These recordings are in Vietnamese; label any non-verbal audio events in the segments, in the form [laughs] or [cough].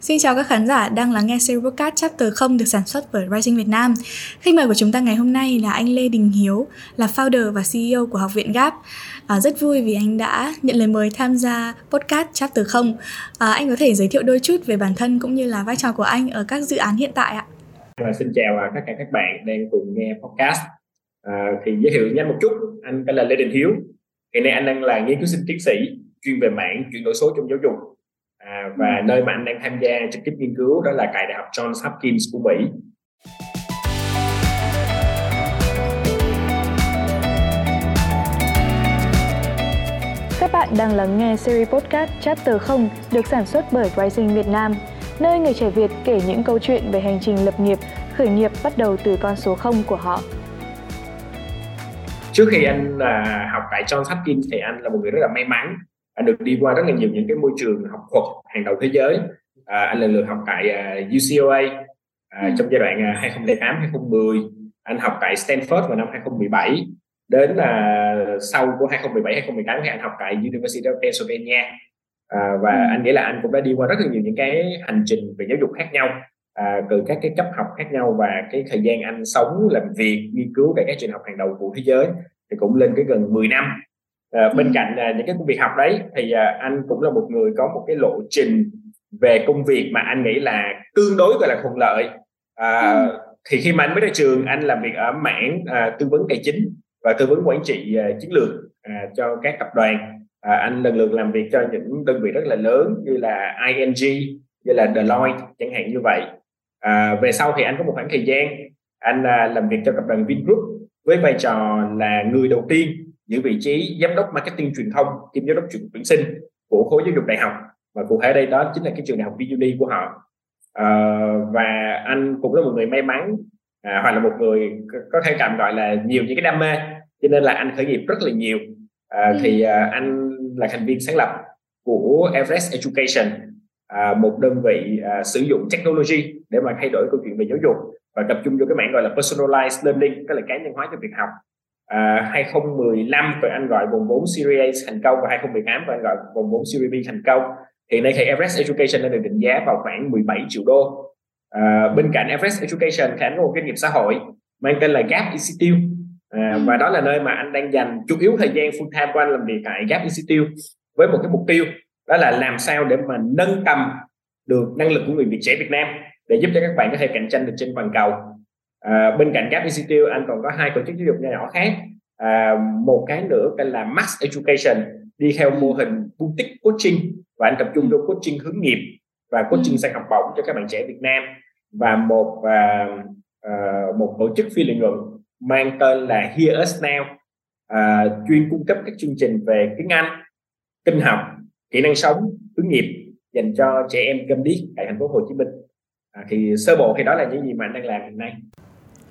Xin chào các khán giả đang lắng nghe series podcast Chapter 0 được sản xuất bởi Rising Việt Nam. Khách mời của chúng ta ngày hôm nay là anh Lê Đình Hiếu, là founder và CEO của Học viện GAP. À, rất vui vì anh đã nhận lời mời tham gia podcast Chapter 0. À, anh có thể giới thiệu đôi chút về bản thân cũng như là vai trò của anh ở các dự án hiện tại ạ. À, xin chào à, tất cả các bạn đang cùng nghe podcast. À, thì giới thiệu nhanh một chút, anh tên là Lê Đình Hiếu. Hiện nay anh đang là nghiên cứu sinh tiến sĩ chuyên về mạng chuyển đổi số trong giáo dục à, và ừ. nơi mà anh đang tham gia trực tiếp nghiên cứu đó là tại đại học Johns Hopkins của Mỹ Các bạn đang lắng nghe series podcast Chapter 0 được sản xuất bởi Rising Việt Nam, nơi người trẻ Việt kể những câu chuyện về hành trình lập nghiệp, khởi nghiệp bắt đầu từ con số 0 của họ. Trước khi anh uh, học tại Johns Hopkins thì anh là một người rất là may mắn anh được đi qua rất là nhiều những cái môi trường học thuật hàng đầu thế giới. À, anh lần lượt học tại uh, UCLA uh, trong giai đoạn uh, 2008 2010 anh học tại Stanford vào năm 2017 đến uh, sau của 2017 2018 thì anh học tại University of Pennsylvania. À, và ừ. anh nghĩ là anh cũng đã đi qua rất là nhiều những cái hành trình về giáo dục khác nhau à, từ các cái cấp học khác nhau và cái thời gian anh sống làm việc nghiên cứu tại các trường học hàng đầu của thế giới thì cũng lên cái gần 10 năm à, bên cạnh à, những cái công việc học đấy thì à, anh cũng là một người có một cái lộ trình về công việc mà anh nghĩ là tương đối gọi là thuận lợi. À, ừ. thì khi mà anh mới ra trường anh làm việc ở mảng à, tư vấn tài chính và tư vấn quản trị à, chiến lược à, cho các tập đoàn. À, anh lần lượt làm việc cho những đơn vị rất là lớn như là ING như là Deloitte chẳng hạn như vậy. À, về sau thì anh có một khoảng thời gian anh à, làm việc cho tập đoàn Vingroup với vai trò là người đầu tiên giữ vị trí giám đốc marketing truyền thông kiêm giám đốc tuyển sinh của khối giáo dục đại học. Và cụ thể đây đó chính là cái trường đại học VUD của họ. À, và anh cũng là một người may mắn à, hoặc là một người có thể tạm gọi là nhiều những cái đam mê cho nên là anh khởi nghiệp rất là nhiều. À, ừ. thì à, anh là thành viên sáng lập của Everest Education à, một đơn vị à, sử dụng technology để mà thay đổi câu chuyện về giáo dục và tập trung vô cái mảng gọi là personalized learning tức là cá nhân hóa cho việc học à, 2015 tụi anh gọi vòng vốn Series A thành công và 2018 tụi anh gọi vòng vốn Series B thành công. Hiện nay thì Everest Education đã được định giá vào khoảng 17 triệu đô. À, bên cạnh Everest Education thì anh có một doanh nghiệp xã hội mang tên là Gap Institute. À, và đó là nơi mà anh đang dành chủ yếu thời gian full time của anh làm việc tại Gap Institute với một cái mục tiêu đó là làm sao để mà nâng tầm được năng lực của người Việt trẻ Việt Nam để giúp cho các bạn có thể cạnh tranh được trên toàn cầu à, bên cạnh Gap Institute anh còn có hai tổ chức giáo dục nhỏ nhỏ khác à, một cái nữa tên là Max Education đi theo mô hình boutique coaching và anh tập trung vô coaching hướng nghiệp và coaching ừ. sang học bổng cho các bạn trẻ Việt Nam và một à, à, một tổ chức phi lợi nhuận mang tên là Hear Us Now à, chuyên cung cấp các chương trình về tiếng Anh, kinh học, kỹ năng sống, hướng nghiệp dành cho trẻ em câm điếc tại thành phố Hồ Chí Minh. À, thì sơ bộ thì đó là những gì mà anh đang làm hiện nay.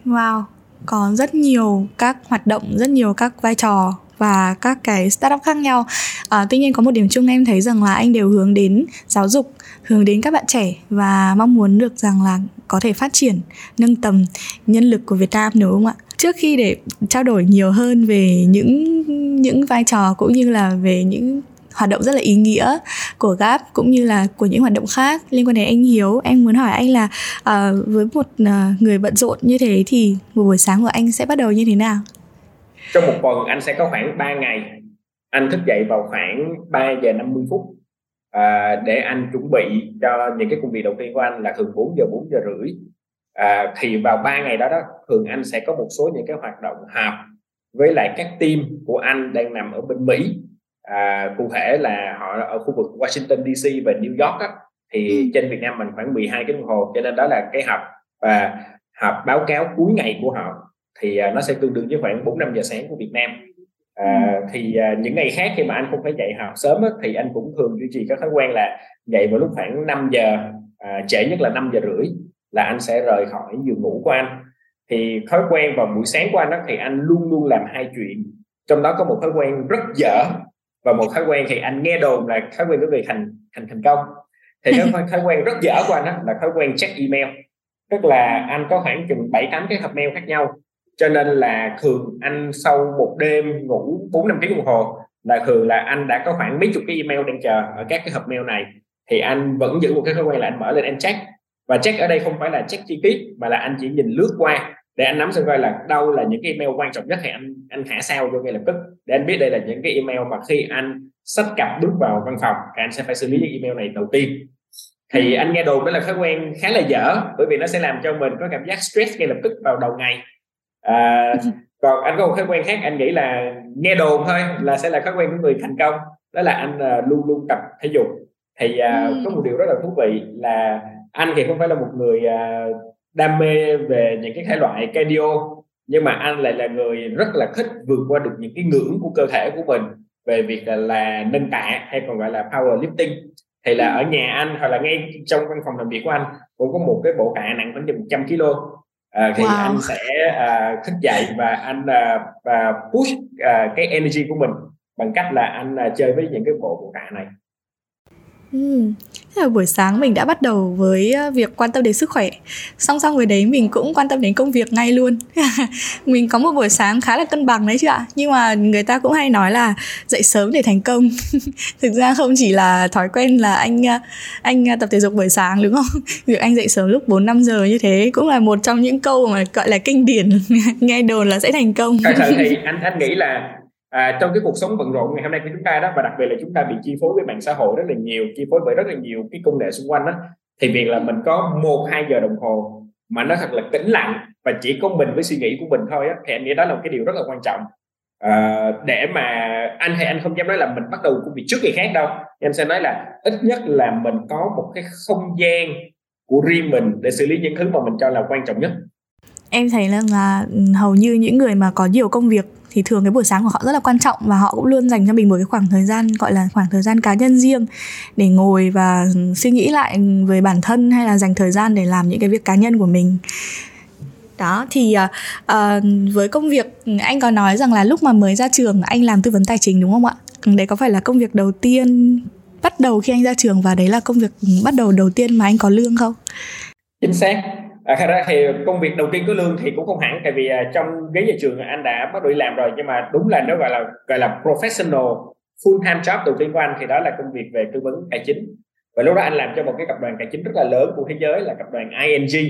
Wow, có rất nhiều các hoạt động, rất nhiều các vai trò và các cái startup khác nhau. À, tuy nhiên có một điểm chung em thấy rằng là anh đều hướng đến giáo dục, hướng đến các bạn trẻ và mong muốn được rằng là có thể phát triển, nâng tầm nhân lực của Việt Nam đúng không ạ? Trước khi để trao đổi nhiều hơn về những những vai trò cũng như là về những hoạt động rất là ý nghĩa của GAP cũng như là của những hoạt động khác liên quan đến anh Hiếu. Em muốn hỏi anh là uh, với một uh, người bận rộn như thế thì một buổi sáng của anh sẽ bắt đầu như thế nào? Trong một tuần anh sẽ có khoảng 3 ngày. Anh thức dậy vào khoảng 3 giờ 50 phút. À, để anh chuẩn bị cho những cái công việc đầu tiên của anh là thường 4 giờ 4 giờ rưỡi. À, thì vào 3 ngày đó đó thường anh sẽ có một số những cái hoạt động họp với lại các team của anh đang nằm ở bên Mỹ à, cụ thể là họ ở khu vực Washington DC và New York á, thì ừ. trên Việt Nam mình khoảng 12 cái đồng hồ cho nên đó là cái họp và họp báo cáo cuối ngày của họ. Thì à, nó sẽ tương đương với khoảng 4 5 giờ sáng của Việt Nam. À, ừ. thì à, những ngày khác khi mà anh không phải dậy học sớm á, thì anh cũng thường duy trì các thói quen là dậy vào lúc khoảng 5 giờ à, trễ nhất là 5 giờ rưỡi là anh sẽ rời khỏi giường ngủ của anh. Thì thói quen vào buổi sáng của anh đó thì anh luôn luôn làm hai chuyện. Trong đó có một thói quen rất dở và một thói quen thì anh nghe đồn là thói quen của người thành thành thành công. Thì cái [laughs] thói quen rất dở của anh đó là thói quen check email. Tức là anh có khoảng chừng bảy tám cái hộp mail khác nhau. Cho nên là thường anh sau một đêm ngủ bốn năm tiếng đồng hồ là thường là anh đã có khoảng mấy chục cái email đang chờ ở các cái hộp mail này. Thì anh vẫn giữ một cái thói quen là anh mở lên anh check. Và check ở đây không phải là check chi tiết mà là anh chỉ nhìn lướt qua để anh nắm xem coi là đâu là những cái email quan trọng nhất thì anh anh thả sao vô ngay lập tức. Để anh biết đây là những cái email mà khi anh sách cặp bước vào văn phòng thì anh sẽ phải xử lý những email này đầu tiên. Thì anh nghe đồn đó là thói quen khá là dở bởi vì nó sẽ làm cho mình có cảm giác stress ngay lập tức vào đầu ngày. À, [laughs] còn anh có một thói quen khác anh nghĩ là nghe đồn thôi là sẽ là thói quen của người thành công. Đó là anh uh, luôn luôn tập thể dục. Thì uh, có một điều rất là thú vị là anh thì không phải là một người uh, đam mê về những cái thể loại cardio nhưng mà anh lại là người rất là thích vượt qua được những cái ngưỡng của cơ thể của mình về việc là, là nâng tạ hay còn gọi là power lifting thì là ở nhà anh hoặc là ngay trong văn phòng làm việc của anh cũng có một cái bộ tạ nặng khoảng chừng 100 kg à, thì wow. anh sẽ à, thức dậy và anh à, và push à, cái energy của mình bằng cách là anh à, chơi với những cái bộ bộ tạ này Ừ. Là buổi sáng mình đã bắt đầu với ờ, việc quan tâm đến sức khỏe. Song song với đấy, mình cũng quan tâm đến công việc ngay luôn. [laughs] Mình có một buổi sáng khá là cân bằng đấy chứ ạ. Nhưng mà người ta cũng hay nói là dậy sớm để thành công. [laughs] Thực ra không chỉ là thói quen là anh ờ, anh ờ, tập thể dục buổi sáng, đúng không? [laughs] Việc anh dậy sớm lúc 4-5 giờ như thế cũng là một trong những câu mà, gọi là, kinh điển. Nghe đồn là sẽ thành công. Thật sự thì anh anh nghĩ là à, trong cái cuộc sống bận rộn ngày hôm nay của chúng ta đó và đặc biệt là chúng ta bị chi phối với mạng xã hội rất là nhiều chi phối bởi rất là nhiều cái công nghệ xung quanh đó thì việc là mình có một hai giờ đồng hồ mà nó thật là tĩnh lặng và chỉ có mình với suy nghĩ của mình thôi á thì anh nghĩ đó là một cái điều rất là quan trọng. À, để mà anh hay anh không dám nói là mình bắt đầu công việc trước người khác đâu em sẽ nói là ít nhất là mình có một cái không gian của riêng mình để xử lý những thứ mà mình cho là quan trọng nhất. Em thấy là, là hầu như những người mà có nhiều công việc thì thường cái buổi sáng của họ rất là quan trọng và họ cũng luôn dành cho mình một cái khoảng thời gian gọi là khoảng thời gian cá nhân riêng để ngồi và suy nghĩ lại về bản thân hay là dành thời gian để làm những cái việc cá nhân của mình. Đó thì uh, với công việc anh có nói rằng là lúc mà mới ra trường anh làm tư vấn tài chính đúng không ạ? Đấy có phải là công việc đầu tiên bắt đầu khi anh ra trường và đấy là công việc bắt đầu đầu tiên mà anh có lương không? Chính xác à, thật ra thì công việc đầu tiên có lương thì cũng không hẳn tại vì à, trong ghế nhà trường anh đã bắt đầu đi làm rồi nhưng mà đúng là nó gọi là gọi là professional full time job đầu tiên của anh thì đó là công việc về tư vấn tài chính. Và lúc đó anh làm cho một cái tập đoàn tài chính rất là lớn của thế giới là tập đoàn ING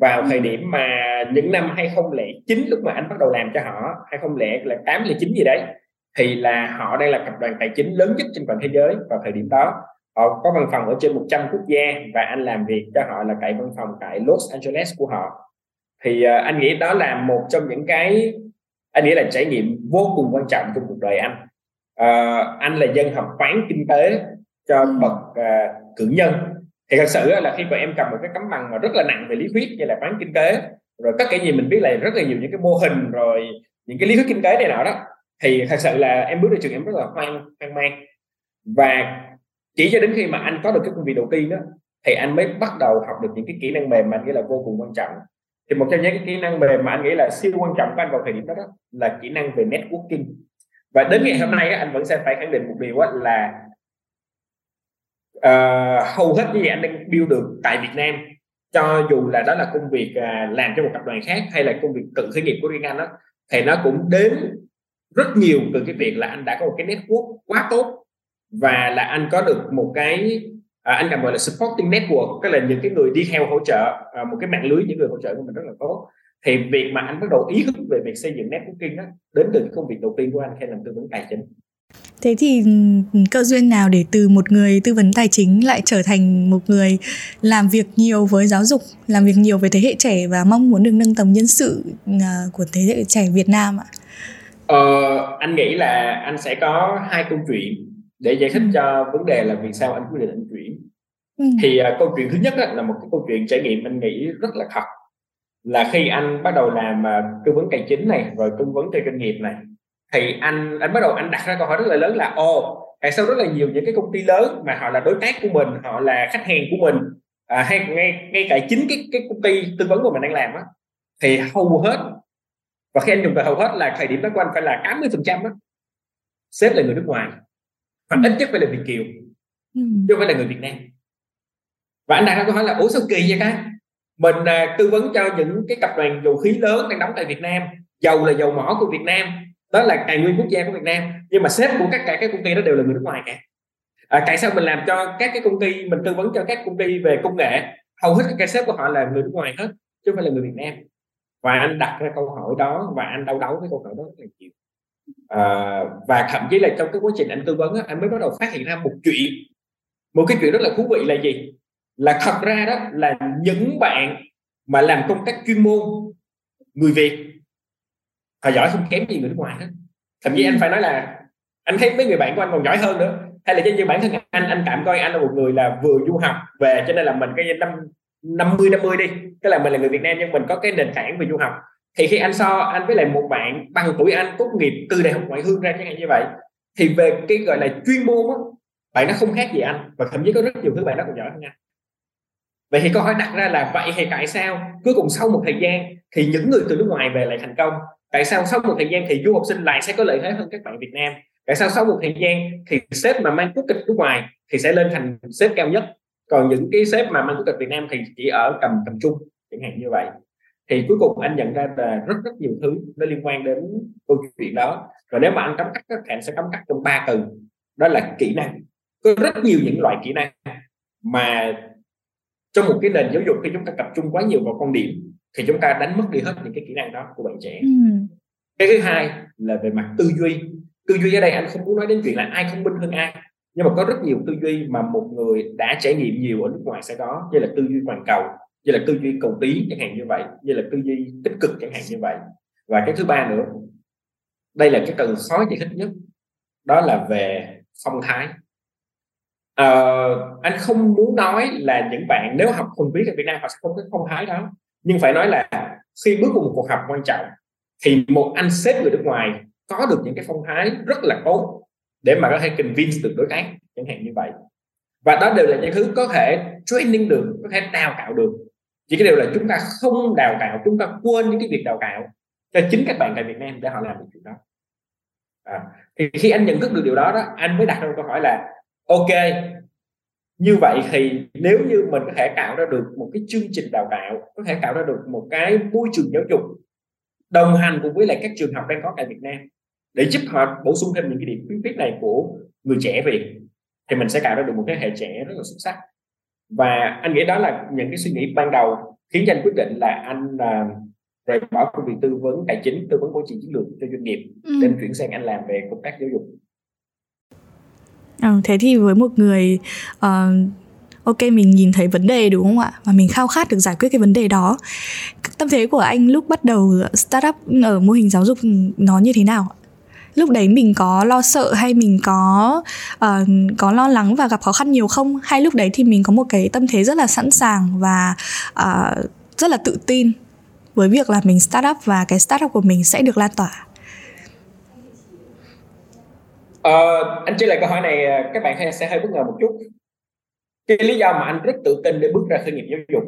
vào thời điểm mà những năm 2009 lúc mà anh bắt đầu làm cho họ 2008 chín gì đấy thì là họ đang là tập đoàn tài chính lớn nhất trên toàn thế giới vào thời điểm đó họ có văn phòng ở trên 100 quốc gia và anh làm việc cho họ là tại văn phòng tại Los Angeles của họ. Thì uh, anh nghĩ đó là một trong những cái anh nghĩ là trải nghiệm vô cùng quan trọng trong cuộc đời anh. Uh, anh là dân học toán kinh tế cho ừ. bậc uh, cử nhân. Thì thật sự là khi mà em cầm một cái tấm bằng mà rất là nặng về lý thuyết như là toán kinh tế rồi tất cả gì mình biết là rất là nhiều những cái mô hình rồi những cái lý thuyết kinh tế này nọ đó thì thật sự là em bước ra trường em rất là hoang hoang mang. Và chỉ cho đến khi mà anh có được cái công việc đầu tiên đó thì anh mới bắt đầu học được những cái kỹ năng mềm mà anh nghĩ là vô cùng quan trọng. Thì một trong những cái kỹ năng mềm mà anh nghĩ là siêu quan trọng của anh vào thời điểm đó, đó là kỹ năng về networking. Và đến ngày hôm nay anh vẫn sẽ phải khẳng định một điều là uh, hầu hết những gì anh đang build được tại Việt Nam cho dù là đó là công việc uh, làm cho một tập đoàn khác hay là công việc tự khởi nghiệp của riêng anh đó thì nó cũng đến rất nhiều từ cái việc là anh đã có một cái network quá tốt và là anh có được một cái à, anh tạm gọi là supporting network tức là những cái người đi theo hỗ trợ à, một cái mạng lưới những người hỗ trợ của mình rất là tốt. Thì việc mà anh bắt đầu ý thức về việc xây dựng networking đó đến từ công việc đầu tiên của anh khi làm tư vấn tài chính. Thế thì cơ duyên nào để từ một người tư vấn tài chính lại trở thành một người làm việc nhiều với giáo dục, làm việc nhiều với thế hệ trẻ và mong muốn được nâng tầm nhân sự à, của thế hệ trẻ Việt Nam ạ? Ờ, anh nghĩ là anh sẽ có hai câu chuyện để giải thích ừ. cho vấn đề là vì sao anh quyết định anh chuyển ừ. thì uh, câu chuyện thứ nhất á, là một cái câu chuyện trải nghiệm anh nghĩ rất là thật là khi anh bắt đầu làm uh, tư vấn tài chính này rồi tư vấn cho doanh nghiệp này thì anh anh bắt đầu anh đặt ra câu hỏi rất là lớn là ồ tại sao rất là nhiều những cái công ty lớn mà họ là đối tác của mình họ là khách hàng của mình à, hay ngay ngay cả chính cái cái công ty tư vấn của mình đang làm á thì hầu hết và khi anh dùng từ hầu hết là thời điểm đó của anh phải là 80 phần trăm sếp là người nước ngoài hoặc ít nhất phải là việt kiều. Ừ. chứ không phải là người việt nam. Và anh đặt ra câu hỏi là ủa sao kỳ vậy ta? Mình à, tư vấn cho những cái tập đoàn dầu khí lớn đang đóng tại việt nam. Dầu là dầu mỏ của việt nam đó là tài nguyên quốc gia của việt nam. Nhưng mà sếp của tất cả các công ty đó đều là người nước ngoài cả. À, tại sao mình làm cho các cái công ty mình tư vấn cho các công ty về công nghệ hầu hết các sếp của họ là người nước ngoài hết chứ không phải là người Việt Nam. Và anh đặt ra câu hỏi đó và anh đau đấu với câu hỏi đó rất là nhiều à, và thậm chí là trong cái quá trình anh tư vấn á anh mới bắt đầu phát hiện ra một chuyện. Một cái chuyện rất là thú vị là gì? Là thật ra đó là những bạn mà làm công tác chuyên môn người Việt. Họ giỏi không kém gì người nước ngoài hết. Thậm chí anh phải nói là anh thấy mấy người bạn của anh còn giỏi hơn nữa. Hay là như bản thân anh anh cảm coi anh là một người là vừa du học về cho nên là mình cái năm năm mươi năm mươi đi. Tức là mình là người Việt Nam nhưng mình có cái nền tảng về du học thì khi anh so anh với lại một bạn bằng tuổi anh tốt nghiệp từ đại học ngoại thương ra chẳng hạn như vậy, thì về cái gọi là chuyên môn á, bạn nó không khác gì anh và thậm chí có rất nhiều thứ bạn nó còn giỏi hơn anh. Vậy thì câu hỏi đặt ra là vậy thì tại sao cuối cùng sau một thời gian thì những người từ nước ngoài về lại thành công? Tại sao sau một thời gian thì du học sinh lại sẽ có lợi thế hơn các bạn Việt Nam? Tại sao sau một thời gian thì sếp mà mang quốc tịch nước ngoài thì sẽ lên thành sếp cao nhất? Còn những cái sếp mà mang quốc tịch Việt Nam thì chỉ ở cầm cầm trung chẳng hạn như vậy thì cuối cùng anh nhận ra là rất rất nhiều thứ nó liên quan đến câu chuyện đó. Và nếu mà anh cấm cắt thì anh sẽ cấm cắt trong ba từ. Đó là kỹ năng. Có rất nhiều những loại kỹ năng mà trong một cái nền giáo dục khi chúng ta tập trung quá nhiều vào con điểm thì chúng ta đánh mất đi hết những cái kỹ năng đó của bạn trẻ. Ừ. cái thứ hai là về mặt tư duy. Tư duy ở đây anh không muốn nói đến chuyện là ai thông minh hơn ai. Nhưng mà có rất nhiều tư duy mà một người đã trải nghiệm nhiều ở nước ngoài sẽ có như là tư duy toàn cầu như là tư duy cầu tí chẳng hạn như vậy như là tư duy tích cực chẳng hạn như vậy. Và cái thứ ba nữa đây là cái cần khó giải thích nhất đó là về phong thái. À, anh không muốn nói là những bạn nếu học thuần viết ở Việt Nam họ sẽ không có phong thái đó nhưng phải nói là khi bước vào một cuộc họp quan trọng thì một anh sếp người nước ngoài có được những cái phong thái rất là tốt để mà có thể convince được đối tác chẳng hạn như vậy. Và đó đều là những thứ có thể training được có thể đào tạo được chỉ cái điều là chúng ta không đào tạo chúng ta quên những cái việc đào tạo cho chính các bạn tại Việt Nam để họ làm được chuyện đó. À, thì khi anh nhận thức được điều đó đó anh mới đặt ra câu hỏi là ok như vậy thì nếu như mình có thể tạo ra được một cái chương trình đào tạo có thể tạo ra được một cái môi trường giáo dục đồng hành cùng với lại các trường học đang có tại Việt Nam để giúp họ bổ sung thêm những cái điểm khuyến khích này của người trẻ Việt thì mình sẽ tạo ra được một thế hệ trẻ rất là xuất sắc và anh nghĩ đó là những cái suy nghĩ ban đầu khiến cho anh quyết định là anh uh, rời bỏ công việc tư vấn tài chính tư vấn quản trị chiến lược cho doanh nghiệp ừ. để chuyển sang anh làm về công tác giáo dục. À, thế thì với một người uh, ok mình nhìn thấy vấn đề đúng không ạ? Và mình khao khát được giải quyết cái vấn đề đó. Tâm thế của anh lúc bắt đầu startup ở mô hình giáo dục nó như thế nào lúc đấy mình có lo sợ hay mình có uh, có lo lắng và gặp khó khăn nhiều không? Hay lúc đấy thì mình có một cái tâm thế rất là sẵn sàng và uh, rất là tự tin với việc là mình start up và cái start up của mình sẽ được lan tỏa? Uh, anh trả lời câu hỏi này các bạn sẽ hơi bất ngờ một chút. Cái lý do mà anh rất tự tin để bước ra khởi nghiệp giáo dục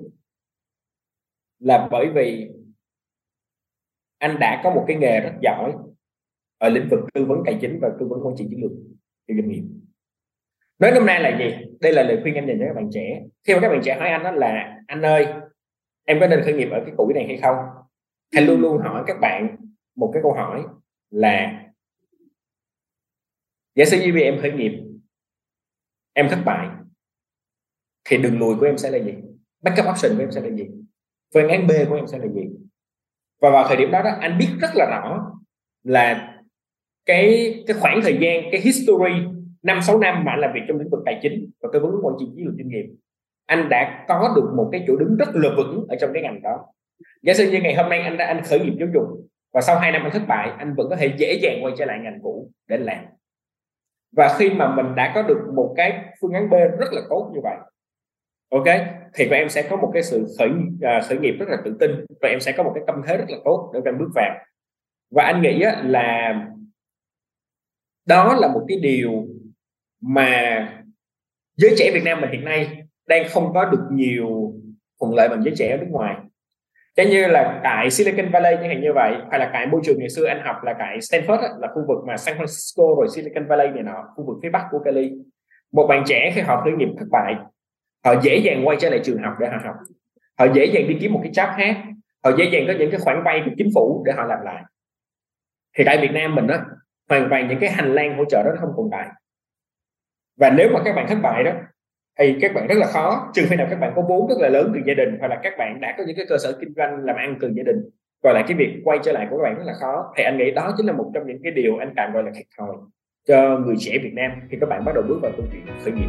là bởi vì anh đã có một cái nghề rất giỏi ở lĩnh vực tư vấn tài chính và tư vấn quản trị chiến lược cho doanh nghiệp. Nói hôm nay là gì? Đây là lời khuyên anh dành cho các bạn trẻ. Khi mà các bạn trẻ hỏi anh đó là, anh ơi, em có nên khởi nghiệp ở cái tuổi này hay không? Hay luôn luôn hỏi các bạn một cái câu hỏi là, giả sử như vì em khởi nghiệp, em thất bại, thì đường lùi của em sẽ là gì? Backup option của em sẽ là gì? Phương án B của em sẽ là gì? Và vào thời điểm đó đó, anh biết rất là rõ là cái cái khoảng thời gian cái history năm sáu năm mà anh làm việc trong lĩnh vực tài chính và tư vấn quản trị chiến lược doanh nghiệp anh đã có được một cái chỗ đứng rất là vững ở trong cái ngành đó. Giả sử như ngày hôm nay anh đã anh khởi nghiệp giáo dục và sau 2 năm anh thất bại anh vẫn có thể dễ dàng quay trở lại ngành cũ để làm. Và khi mà mình đã có được một cái phương án B rất là tốt như vậy ok thì các em sẽ có một cái sự khởi uh, khởi nghiệp rất là tự tin và em sẽ có một cái tâm thế rất là tốt để em bước vào. Và anh nghĩ á, là đó là một cái điều mà giới trẻ Việt Nam mình hiện nay đang không có được nhiều thuận lợi bằng giới trẻ ở nước ngoài. Chẳng như là tại Silicon Valley như hạn như vậy, hay là tại môi trường ngày xưa anh học là tại Stanford là khu vực mà San Francisco rồi Silicon Valley này nọ, khu vực phía bắc của Cali. Một bạn trẻ khi họ khởi nghiệp thất bại, họ dễ dàng quay trở lại trường học để họ học. Họ dễ dàng đi kiếm một cái job khác. Họ dễ dàng có những cái khoản vay của chính phủ để họ làm lại. Thì tại Việt Nam mình đó hoàn toàn những cái hành lang hỗ trợ đó không tồn tại. Và nếu mà các bạn thất bại đó, thì các bạn rất là khó, trừ khi nào các bạn có vốn rất là lớn từ gia đình, hoặc là các bạn đã có những cái cơ sở kinh doanh làm ăn từ gia đình, gọi là cái việc quay trở lại của các bạn rất là khó. Thì anh nghĩ đó chính là một trong những cái điều anh tạm gọi là thiệt thòi cho người trẻ Việt Nam khi các bạn bắt đầu bước vào câu chuyện khởi nghiệp.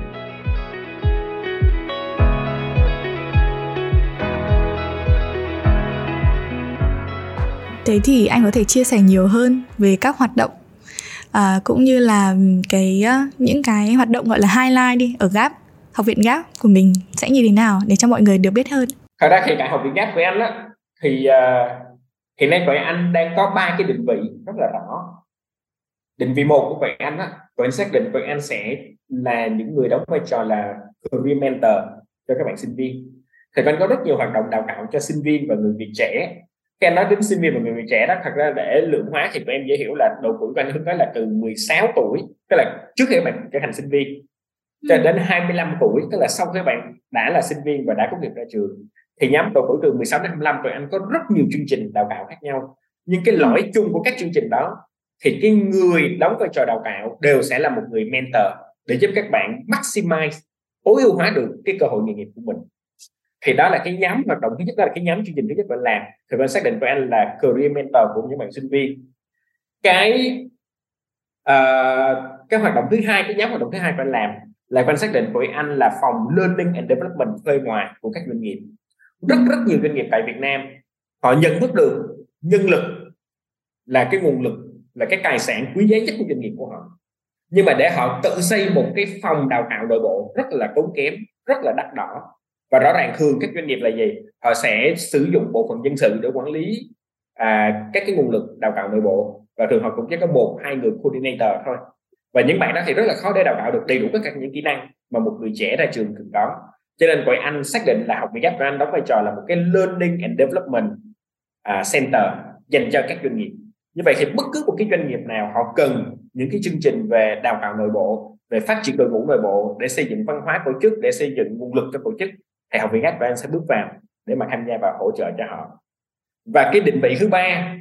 Thế thì anh có thể chia sẻ nhiều hơn về các hoạt động à, cũng như là ừ, cái những cái hoạt động gọi là highlight đi ở GAP học viện GAP của mình sẽ như thế nào để cho mọi người được biết hơn? Thật ra thì tại học viện GAP của anh á thì uh, hiện nay tụi anh đang có ba cái định vị rất là rõ. Định vị một của tụi anh á tụi anh xác định tụi anh sẽ là những người đóng vai trò là career mentor cho các bạn sinh viên. Thì anh có rất nhiều hoạt động đào tạo cho sinh viên và người Việt trẻ khi anh nói đến sinh viên và người Việt trẻ đó thật ra để lượng hóa thì tụi em dễ hiểu là độ tuổi của anh hướng tới là từ 16 tuổi tức là trước khi bạn trở thành sinh viên cho đến 25 tuổi tức là sau khi bạn đã là sinh viên và đã tốt nghiệp ra trường. Thì nhóm độ tuổi từ 16 đến 25 tụi anh có rất nhiều chương trình đào tạo khác nhau. Nhưng cái lõi chung của các chương trình đó thì cái người đóng vai trò đào tạo đều sẽ là một người mentor để giúp các bạn maximize tối ưu hóa được cái cơ hội nghề nghiệp của mình thì đó là cái nhóm hoạt động thứ nhất đó là cái nhóm chương trình thứ nhất bạn làm. Thì bạn xác định của anh là career mentor của những bạn sinh viên. Cái uh, cái hoạt động thứ hai cái nhóm hoạt động thứ hai bạn làm là quan xác định của anh là phòng learning and development thuê ngoài của các doanh nghiệp. Rất rất nhiều doanh nghiệp tại Việt Nam họ nhận thức được nhân lực là cái nguồn lực là cái tài sản quý giá nhất của doanh nghiệp của họ. Nhưng mà để họ tự xây một cái phòng đào tạo nội bộ rất là tốn kém rất là đắt đỏ và rõ ràng thường các doanh nghiệp là gì? Họ sẽ sử dụng bộ phận nhân sự để quản lý à, các cái nguồn lực đào tạo nội bộ. Và thường họ cũng chỉ có một hai người coordinator thôi. Và những bạn đó thì rất là khó để đào tạo được đầy đủ tất cả những kỹ năng mà một người trẻ ra trường cần có. Cho nên Quầy anh xác định là học viện gap của anh đóng vai trò là một cái learning and development uh, center dành cho các doanh nghiệp. Như vậy thì bất cứ một cái doanh nghiệp nào họ cần những cái chương trình về đào tạo nội bộ về phát triển đội ngũ nội bộ để xây dựng văn hóa tổ chức để xây dựng nguồn lực cho tổ chức thì học viện ghép sẽ bước vào để mà tham gia và hỗ trợ cho họ. Và cái định vị thứ ba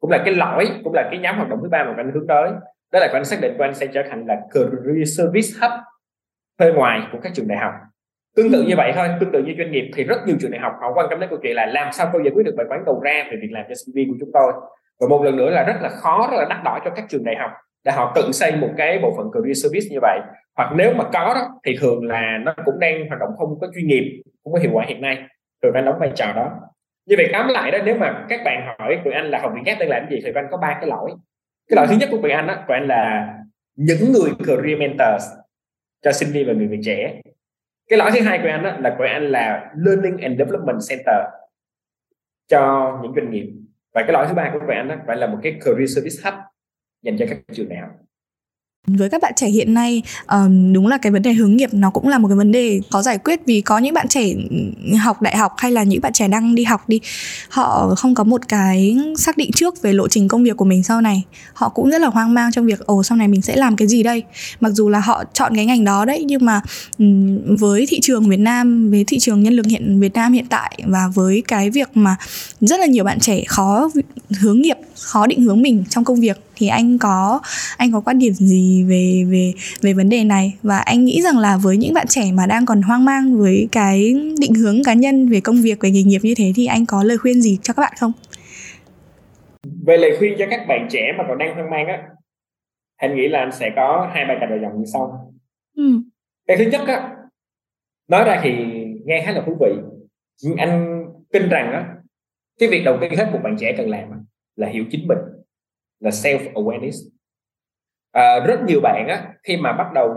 cũng là cái lõi, cũng là cái nhóm hoạt động thứ ba mà anh hướng tới. Đó là anh xác định của anh sẽ trở thành là career service hub thuê ngoài của các trường đại học. Tương tự như vậy thôi, tương tự như doanh nghiệp thì rất nhiều trường đại học họ quan tâm đến câu chuyện là làm sao tôi giải quyết được bài toán đầu ra về việc làm cho sinh viên của chúng tôi. Và một lần nữa là rất là khó, rất là đắt đỏ cho các trường đại học để họ tự xây một cái bộ phận career service như vậy hoặc nếu mà có đó, thì thường là nó cũng đang hoạt động không có chuyên nghiệp, không có hiệu quả hiện nay. Thường đang đóng vai trò đó. Như vậy tóm lại đó, nếu mà các bạn hỏi tụi anh là học viện khác đang làm gì thì anh có ba cái lỗi. Cái lỗi thứ nhất của tụi anh đó tụi anh là những người career mentors cho sinh viên và người Việt trẻ. Cái lỗi thứ hai của anh đó là của anh là learning and development center cho những doanh nghiệp. Và cái lỗi thứ ba của anh đó phải là một cái career service hub dành cho các trường đại học với các bạn trẻ hiện nay um, đúng là cái vấn đề hướng nghiệp nó cũng là một cái vấn đề có giải quyết vì có những bạn trẻ học đại học hay là những bạn trẻ đang đi học đi họ không có một cái xác định trước về lộ trình công việc của mình sau này. Họ cũng rất là hoang mang trong việc ồ sau này mình sẽ làm cái gì đây? Mặc dù là họ chọn cái ngành đó đấy nhưng mà um, với thị trường Việt Nam với thị trường nhân lực hiện Việt Nam hiện tại và với cái việc mà rất là nhiều bạn trẻ khó hướng nghiệp khó định hướng mình trong công việc thì anh có anh có quan điểm gì về về về vấn đề này và anh nghĩ rằng là với những bạn trẻ mà đang còn hoang mang với cái định hướng cá nhân về công việc về nghề nghiệp như thế thì anh có lời khuyên gì cho các bạn không? Về lời khuyên cho các bạn trẻ mà còn đang hoang mang á, anh nghĩ là anh sẽ có hai bài cạch đầu dòng như sau. Ừ. Cái thứ nhất á, nói ra thì nghe khá là thú vị, nhưng anh tin rằng á, cái việc đầu tiên hết một bạn trẻ cần làm là hiểu chính mình là self awareness. À, rất nhiều bạn á khi mà bắt đầu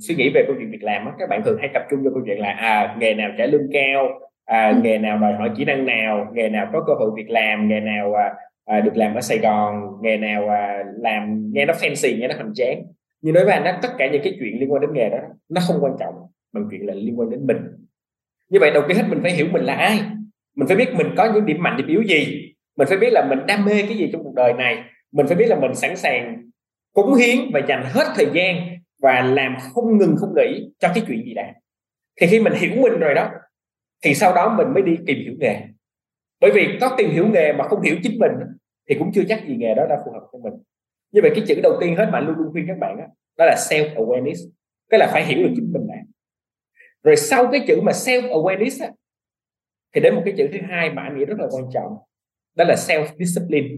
suy nghĩ về câu chuyện việc làm á các bạn thường hay tập trung vào câu chuyện là à nghề nào trả lương cao à, ừ. nghề nào đòi hỏi kỹ năng nào nghề nào có cơ hội việc làm nghề nào à, à, được làm ở Sài Gòn nghề nào à, làm nghe nó fancy nghe nó hoành tráng. Nhưng đối với anh á tất cả những cái chuyện liên quan đến nghề đó nó không quan trọng bằng chuyện là liên quan đến mình. Như vậy đầu tiên hết mình phải hiểu mình là ai. Mình phải biết mình có những điểm mạnh điểm yếu gì. Mình phải biết là mình đam mê cái gì trong cuộc đời này mình phải biết là mình sẵn sàng cống hiến và dành hết thời gian và làm không ngừng không nghỉ cho cái chuyện gì đã. Thì khi mình hiểu mình rồi đó thì sau đó mình mới đi tìm hiểu nghề. Bởi vì có tìm hiểu nghề mà không hiểu chính mình thì cũng chưa chắc gì nghề đó đã phù hợp cho mình. Như vậy cái chữ đầu tiên hết mà luôn luôn khuyên các bạn đó, đó là self awareness cái là phải hiểu được chính mình đã. Rồi sau cái chữ mà self awareness á, thì đến một cái chữ thứ hai mà anh nghĩ rất là quan trọng đó là self discipline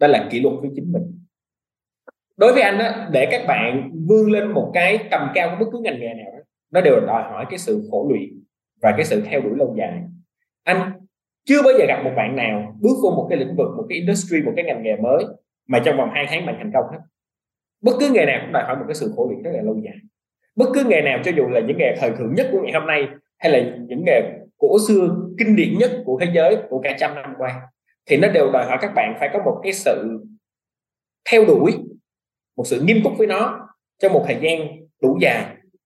đó là kỷ luật với chính mình. Đối với anh á, để các bạn vươn lên một cái tầm cao của bất cứ ngành nghề nào đó, nó đều đòi hỏi cái sự khổ luyện và cái sự theo đuổi lâu dài. Anh chưa bao giờ gặp một bạn nào bước vô một cái lĩnh vực một cái industry một cái ngành nghề mới mà trong vòng 2 tháng bạn thành công hết. Bất cứ nghề nào cũng đòi hỏi một cái sự khổ luyện rất là lâu dài. Bất cứ nghề nào cho dù là những nghề thời thượng nhất của ngày hôm nay hay là những nghề cổ xưa kinh điển nhất của thế giới của cả trăm năm qua thì nó đều đòi hỏi các bạn phải có một cái sự theo đuổi một sự nghiêm túc với nó trong một thời gian đủ dài.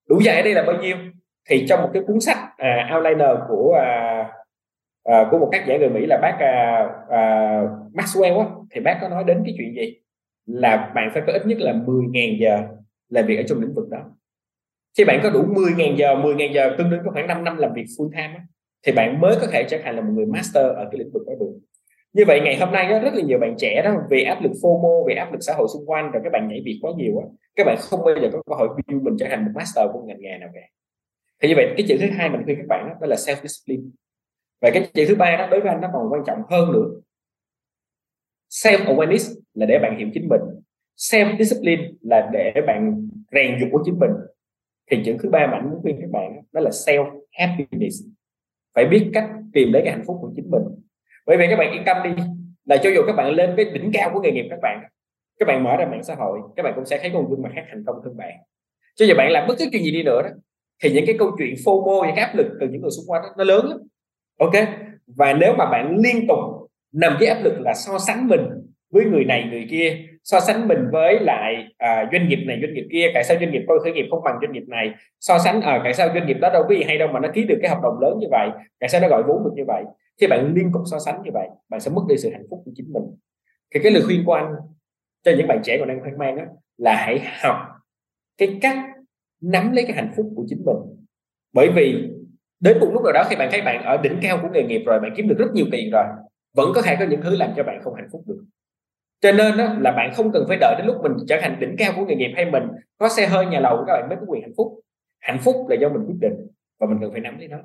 Đủ dài ở đây là bao nhiêu? Thì trong một cái cuốn sách uh, outliner của uh, uh, của một tác giả người Mỹ là bác uh, uh, Maxwell á, thì bác có nói đến cái chuyện gì? Là bạn phải có ít nhất là 10.000 giờ làm việc ở trong lĩnh vực đó. Khi bạn có đủ 10.000 giờ 10.000 giờ tương đương có khoảng 5 năm làm việc full time á, thì bạn mới có thể trở thành là một người master ở cái lĩnh vực đó được như vậy ngày hôm nay đó, rất là nhiều bạn trẻ đó vì áp lực FOMO vì áp lực xã hội xung quanh rồi các bạn nhảy việc quá nhiều á các bạn không bao giờ có cơ hội build mình trở thành một master của ngành nghề nào cả. Thì như vậy cái chữ thứ hai mình khuyên các bạn đó, đó là self discipline và cái chữ thứ ba đó đối với anh nó còn quan trọng hơn nữa. Self awareness là để bạn hiểu chính mình. Self discipline là để bạn rèn dục của chính mình. Thì chữ thứ ba mà anh muốn khuyên các bạn đó là self happiness phải biết cách tìm lấy cái hạnh phúc của chính mình bởi vì các bạn yên tâm đi là cho dù các bạn lên cái đỉnh cao của nghề nghiệp các bạn các bạn mở ra mạng xã hội các bạn cũng sẽ thấy con gương mặt khác thành công hơn bạn. Cho dù bạn làm bất cứ chuyện gì đi nữa đó thì những cái câu chuyện FOMO những cái áp lực từ những người xung quanh đó, nó lớn lắm. Ok? Và nếu mà bạn liên tục nằm với áp lực là so sánh mình với người này người kia so sánh mình với lại à, doanh nghiệp này doanh nghiệp kia tại sao doanh nghiệp tôi khởi nghiệp không bằng doanh nghiệp này? So sánh à, tại sao doanh nghiệp đó đâu có gì hay đâu mà nó ký được cái hợp đồng lớn như vậy tại sao nó gọi vốn được như vậy? Khi bạn liên tục so sánh như vậy bạn sẽ mất đi sự hạnh phúc của chính mình. Thì cái lời khuyên của anh cho những bạn trẻ còn đang hoang mang đó là hãy học cái cách nắm lấy cái hạnh phúc của chính mình. Bởi vì đến một lúc nào đó khi bạn thấy bạn ở đỉnh cao của nghề nghiệp rồi bạn kiếm được rất nhiều tiền rồi vẫn có thể có những thứ làm cho bạn không hạnh phúc được. Cho nên đó, là bạn không cần phải đợi đến lúc mình trở thành đỉnh cao của nghề nghiệp hay mình có xe hơi nhà lầu các bạn mới có quyền hạnh phúc. Hạnh phúc là do mình quyết định và mình cần phải nắm lấy nó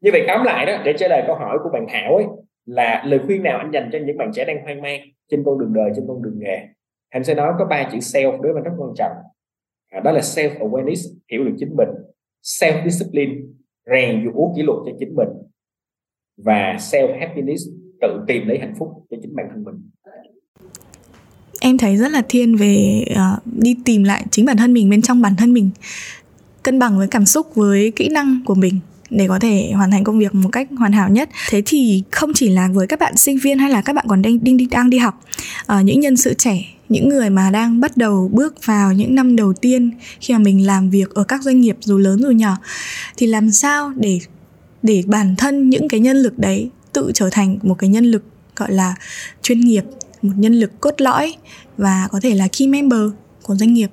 như vậy tóm lại đó để trả lời câu hỏi của bạn Thảo ấy là lời khuyên nào anh dành cho những bạn trẻ đang hoang mang trên con đường đời trên con đường nghề? Anh sẽ nói có ba chữ self đối với rất quan trọng. À, đó là self awareness hiểu được chính mình. Self discipline rèn vũ kỷ luật cho chính mình. Và self happiness tự tìm lấy hạnh phúc cho chính bản thân mình. Em thấy rất là thiên về uh, đi tìm lại chính bản thân mình bên trong bản thân mình cân bằng với cảm xúc với kỹ năng của mình để có thể hoàn thành công việc một cách hoàn hảo nhất. Thế thì không chỉ là với các bạn sinh viên hay là các bạn còn đang đi, đang đi học uh, những nhân sự trẻ những người mà đang bắt đầu bước vào những năm đầu tiên khi mà mình làm việc ở các doanh nghiệp dù lớn dù nhỏ thì làm sao để để bản thân những cái nhân lực đấy tự trở thành một cái nhân lực gọi là chuyên nghiệp một nhân lực cốt lõi và có thể là key member của doanh nghiệp?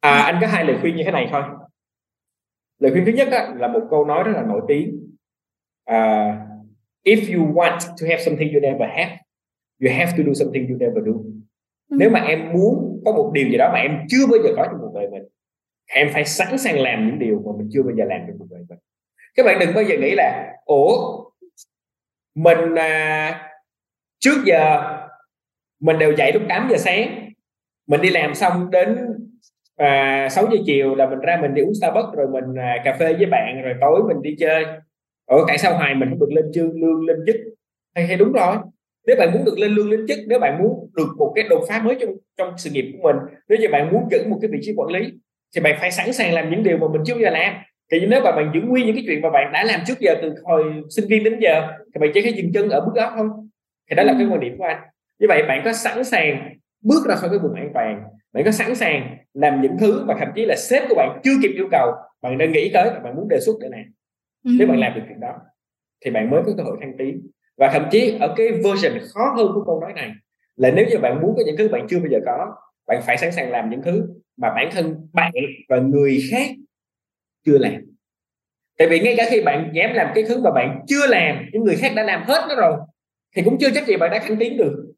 À, anh có hai lời khuyên như thế này thôi lời khuyên thứ nhất á, là một câu nói rất là nổi tiếng. Uh, if you want to have something you never have you have to do something you never do. Ừ. nếu mà em muốn có một điều gì đó mà em chưa bao giờ có trong cuộc đời mình em phải sẵn sàng làm những điều mà mình chưa bao giờ làm trong cuộc đời mình. Các bạn đừng bao giờ nghĩ là ủa mình à, trước giờ mình đều dậy lúc 8 giờ sáng mình đi làm xong đến à, 6 giờ chiều là mình ra mình đi uống Starbucks rồi mình à, cà phê với bạn rồi tối mình đi chơi. Ở tại sao hoài mình không được lên chương lương lên chức? Hay hay đúng rồi. Nếu bạn muốn được lên lương lên chức nếu bạn muốn được một cái đột phá mới trong trong sự nghiệp của mình nếu như bạn muốn giữ một cái vị trí quản lý thì bạn phải sẵn sàng làm những điều mà mình chưa bao giờ làm. Thì nếu mà bạn giữ nguyên những cái chuyện mà bạn đã làm trước giờ từ hồi sinh viên đến giờ thì bạn chỉ có dừng chân ở bước đó thôi thì đó là cái quan điểm của anh. Như vậy bạn có sẵn sàng bước ra khỏi cái vùng an toàn bạn có sẵn sàng làm những thứ mà thậm chí là sếp của bạn chưa kịp yêu cầu. Bạn đang nghĩ tới và bạn muốn đề xuất để làm. Ừ. nếu bạn làm được chuyện đó thì bạn mới có cơ hội thăng tiến. Và thậm chí ở cái version khó hơn của câu nói này là nếu như bạn muốn có những thứ bạn chưa bao giờ có bạn phải sẵn sàng làm những thứ mà bản thân bạn và người khác chưa làm. Tại vì ngay cả khi bạn dám làm cái thứ mà bạn chưa làm những người khác đã làm hết nó rồi thì cũng chưa chắc gì bạn đã thăng tiến được.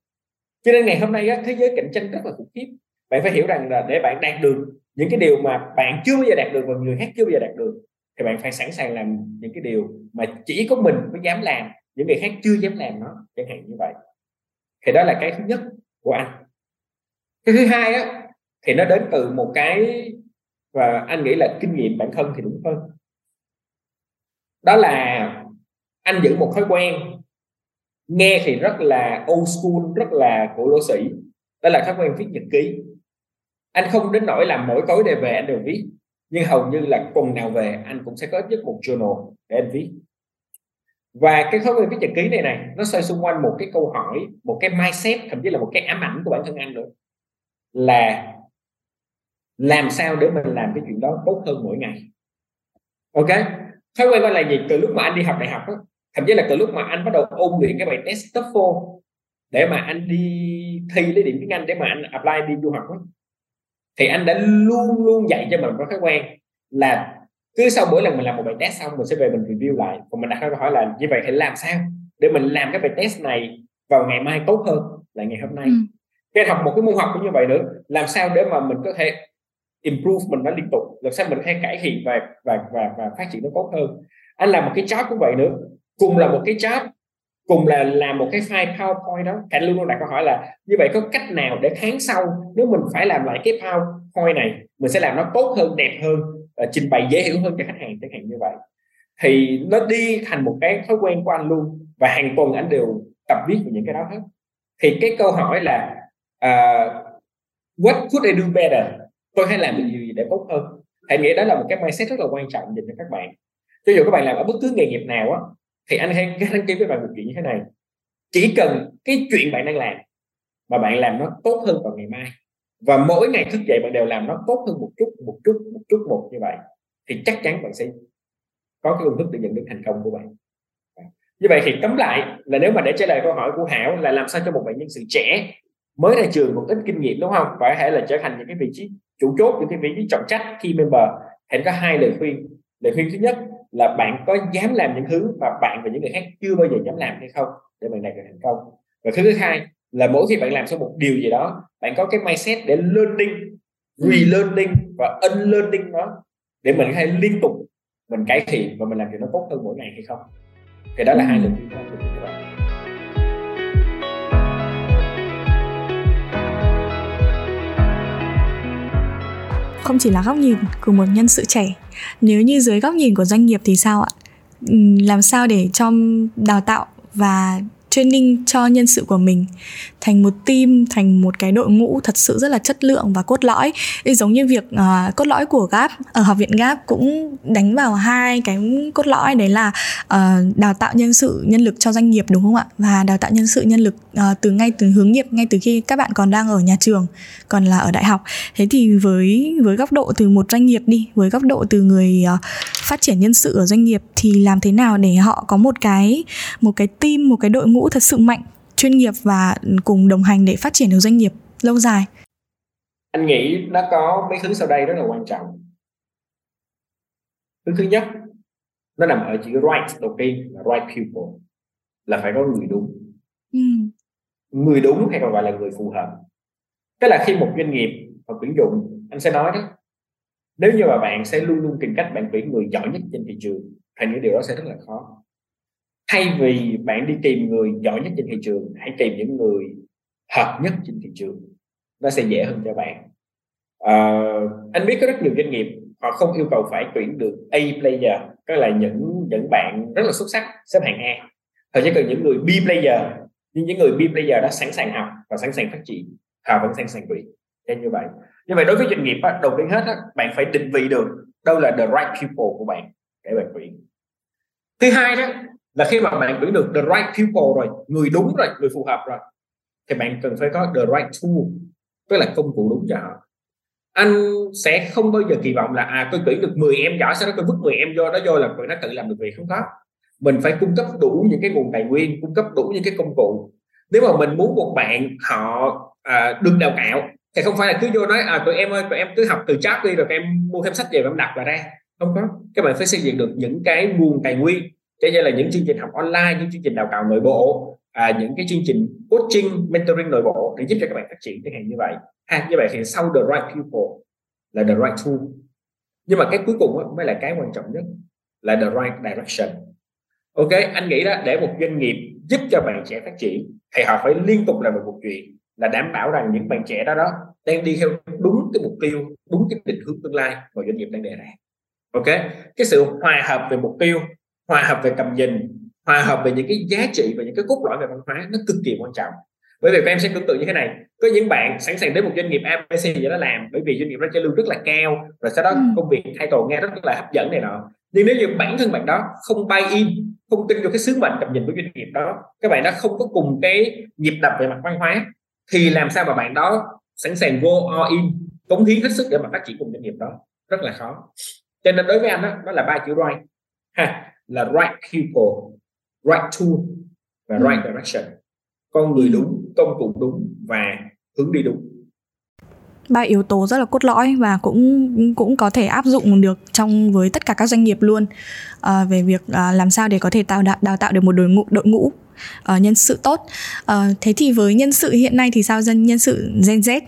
Cho nên ngày hôm nay á, thế giới cạnh tranh rất là khủng khiếp bạn phải hiểu rằng là để bạn đạt được những cái điều mà bạn chưa bao giờ đạt được và người khác chưa bao giờ đạt được, thì bạn phải sẵn sàng làm những cái điều mà chỉ có mình mới dám làm, những người khác chưa dám làm nó, chẳng hạn như vậy. Thì đó là cái thứ nhất của anh. Cái thứ hai á, thì nó đến từ một cái và anh nghĩ là kinh nghiệm bản thân thì đúng hơn. Đó là anh giữ một thói quen nghe thì rất là old school, rất là cổ lỗ sĩ đó là thói quen viết nhật ký anh không đến nỗi làm mỗi tối đề về anh đều viết nhưng hầu như là tuần nào về anh cũng sẽ có ít nhất một journal để anh viết và cái thói quen viết nhật ký này này nó xoay xung quanh một cái câu hỏi một cái mindset thậm chí là một cái ám ảnh của bản thân anh nữa. Là làm sao để mình làm cái chuyện đó tốt hơn mỗi ngày? Ok? Thói quen đó là gì? Từ lúc mà anh đi học đại học đó, thậm chí là từ lúc mà anh bắt đầu ôn luyện cái bài test TOEFL để mà anh đi thi lấy điểm tiếng Anh để mà anh apply đi du học đó, thì anh đã luôn luôn dạy cho mình có thói quen là cứ sau mỗi lần mình làm một bài test xong mình sẽ về mình review lại. Và mình đặt câu hỏi là như vậy thì làm sao để mình làm cái bài test này vào ngày mai tốt hơn là ngày hôm nay? Ừ. cái học một cái môn học cũng như vậy nữa. Làm sao để mà mình có thể improve mình nó liên tục? Làm sao mình có thể cải thiện và và và và phát triển nó tốt hơn? Anh làm một cái job cũng vậy nữa. Cùng là một cái job cùng là làm một cái file PowerPoint đó. Thành luôn luôn đặt câu hỏi là như vậy có cách nào để tháng sau nếu mình phải làm lại cái PowerPoint này mình sẽ làm nó tốt hơn đẹp hơn uh, trình bày dễ hiểu hơn cho khách hàng? Chẳng hạn như vậy. Thì nó đi thành một cái thói quen của anh luôn và hàng tuần anh đều tập viết về những cái đó hết. Thì cái câu hỏi là uh, what could I do better? Tôi hay làm điều gì để tốt hơn? Hãy nghĩ đó là một cái mindset rất là quan trọng dành cho các bạn. Cho dù các bạn làm ở bất cứ nghề nghiệp nào á thì anh hay đăng ký với bạn một chuyện như thế này. Chỉ cần cái chuyện bạn đang làm mà bạn làm nó tốt hơn vào ngày mai, và mỗi ngày thức dậy bạn đều làm nó tốt hơn một chút một chút một chút một như vậy, thì chắc chắn bạn sẽ có cái công thức để nhận được thành công của bạn. Như vậy thì tóm lại là nếu mà để trả lời câu hỏi của Hảo là làm sao cho một bạn nhân sự trẻ mới ra trường một ít kinh nghiệm, đúng không? Phải thể là trở thành những cái vị trí chủ chốt, những cái vị trí trọng trách khi member. Thì có hai lời khuyên. Lời khuyên thứ nhất là bạn có dám làm những thứ mà bạn và những người khác chưa bao giờ dám làm hay không để bạn đạt được thành công. Và thứ hai là mỗi khi bạn làm xong một điều gì đó bạn có cái mindset để learning relearning và unlearning nó để mình thể liên tục mình cải thiện và mình làm điều nó tốt hơn mỗi ngày hay không. Thì đó là hai lời khuyên của bạn không chỉ là góc nhìn của một nhân sự trẻ. Nếu như dưới góc nhìn của doanh nghiệp thì sao ạ? Làm sao để cho đào tạo và training cho nhân sự của mình thành một team thành một cái đội ngũ thật sự rất là chất lượng và cốt lõi. Giống như việc uh, cốt lõi của gap ở học viện gap cũng đánh vào hai cái cốt lõi đấy là uh, đào tạo nhân sự nhân lực cho doanh nghiệp đúng không ạ? Và đào tạo nhân sự nhân lực uh, từ ngay từ hướng nghiệp ngay từ khi các bạn còn đang ở nhà trường còn là ở đại học. Thế thì với với góc độ từ một doanh nghiệp đi với góc độ từ người uh, phát triển nhân sự ở doanh nghiệp thì làm thế nào để họ có một cái một cái team một cái đội ngũ ngũ thật sự mạnh chuyên nghiệp và cùng đồng hành để phát triển được doanh nghiệp lâu dài. Anh nghĩ nó có mấy thứ sau đây rất là quan trọng. Thứ thứ nhất nó nằm ở chữ right đầu tiên là right people là phải có người đúng. Ừ. người đúng hay còn gọi là người phù hợp. Tức là khi một doanh nghiệp họ tuyển dụng anh sẽ nói đó nếu như mà bạn sẽ luôn luôn tìm cách bạn tuyển người giỏi nhất trên thị trường thì những điều đó sẽ rất là khó thay vì bạn đi tìm người giỏi nhất trên thị trường hãy tìm những người hợp nhất trên thị trường. Nó sẽ dễ hơn cho bạn. À, anh biết có rất nhiều doanh nghiệp họ không yêu cầu phải tuyển được A player tức là những những bạn rất là xuất sắc xếp hạng A. Họ chỉ cần những người B player nhưng những người B player đã sẵn sàng học và sẵn sàng phát triển họ vẫn sẵn sàng tuyển. Nên như vậy. Như vậy đối với doanh nghiệp á, đầu tiên hết á, bạn phải định vị được đâu là the right people của bạn để bạn tuyển. Thứ hai đó là khi mà bạn tuyển được the right people rồi người đúng rồi người phù hợp rồi thì bạn cần phải có the right tool tức là công cụ đúng cho họ. Anh sẽ không bao giờ kỳ vọng là à tôi tuyển được 10 em giỏi sau đó tôi vứt 10 em vô đó vô là tụi nó tự làm được việc không có. Mình phải cung cấp đủ những cái nguồn tài nguyên cung cấp đủ những cái công cụ. Nếu mà mình muốn một bạn họ à, được đào tạo thì không phải là cứ vô nói à tụi em ơi tụi em cứ học từ chat đi rồi các em mua thêm sách về và em đặt vào ra. Không có. Các bạn phải xây dựng được những cái nguồn tài nguyên cho nên là những chương trình học online những chương trình đào tạo nội bộ à, những cái chương trình coaching mentoring nội bộ để giúp cho các bạn phát triển chẳng hạn như vậy. Ha như vậy thì sau the right people là the right tool. Nhưng mà cái cuối cùng mới là cái quan trọng nhất là the right direction. Ok anh nghĩ đó để một doanh nghiệp giúp cho bạn trẻ phát triển thì họ phải liên tục làm một chuyện là đảm bảo rằng những bạn trẻ đó đó đang đi theo đúng cái mục tiêu đúng cái định hướng tương lai mà doanh nghiệp đang đề ra. Ok cái sự hòa hợp về mục tiêu hòa hợp về tầm nhìn hòa hợp về những cái giá trị và những cái cốt lõi về văn hóa nó cực kỳ quan trọng. Bởi vì các em sẽ tưởng tượng như thế này có những bạn sẵn sàng đến một doanh nghiệp ABC gì đó làm bởi vì doanh nghiệp đó trả lương rất là cao và sau đó ừ. công việc thay title nghe rất là hấp dẫn này nọ. Nhưng nếu như bản thân bạn đó không buy in không tin vào cái sứ mệnh tầm nhìn của doanh nghiệp đó các bạn đó không có cùng cái nhịp đập về mặt văn hóa thì làm sao mà bạn đó sẵn sàng go all in cống hiến hết sức để mà phát triển cùng doanh nghiệp đó? Rất là khó. Cho nên đối với anh đó, đó là ba chữ right. Ha là right people right tool và ừ. right direction. Con người đúng công cụ đúng và hướng đi đúng. Ba yếu tố rất là cốt lõi và cũng cũng có thể áp dụng được trong với tất cả các doanh nghiệp luôn. À, về việc à, làm sao để có thể tạo đào, đào tạo được một đội ngũ đội ngũ uh, nhân sự tốt. Uh, thế thì với nhân sự hiện nay thì sao dân nhân sự Gen Z?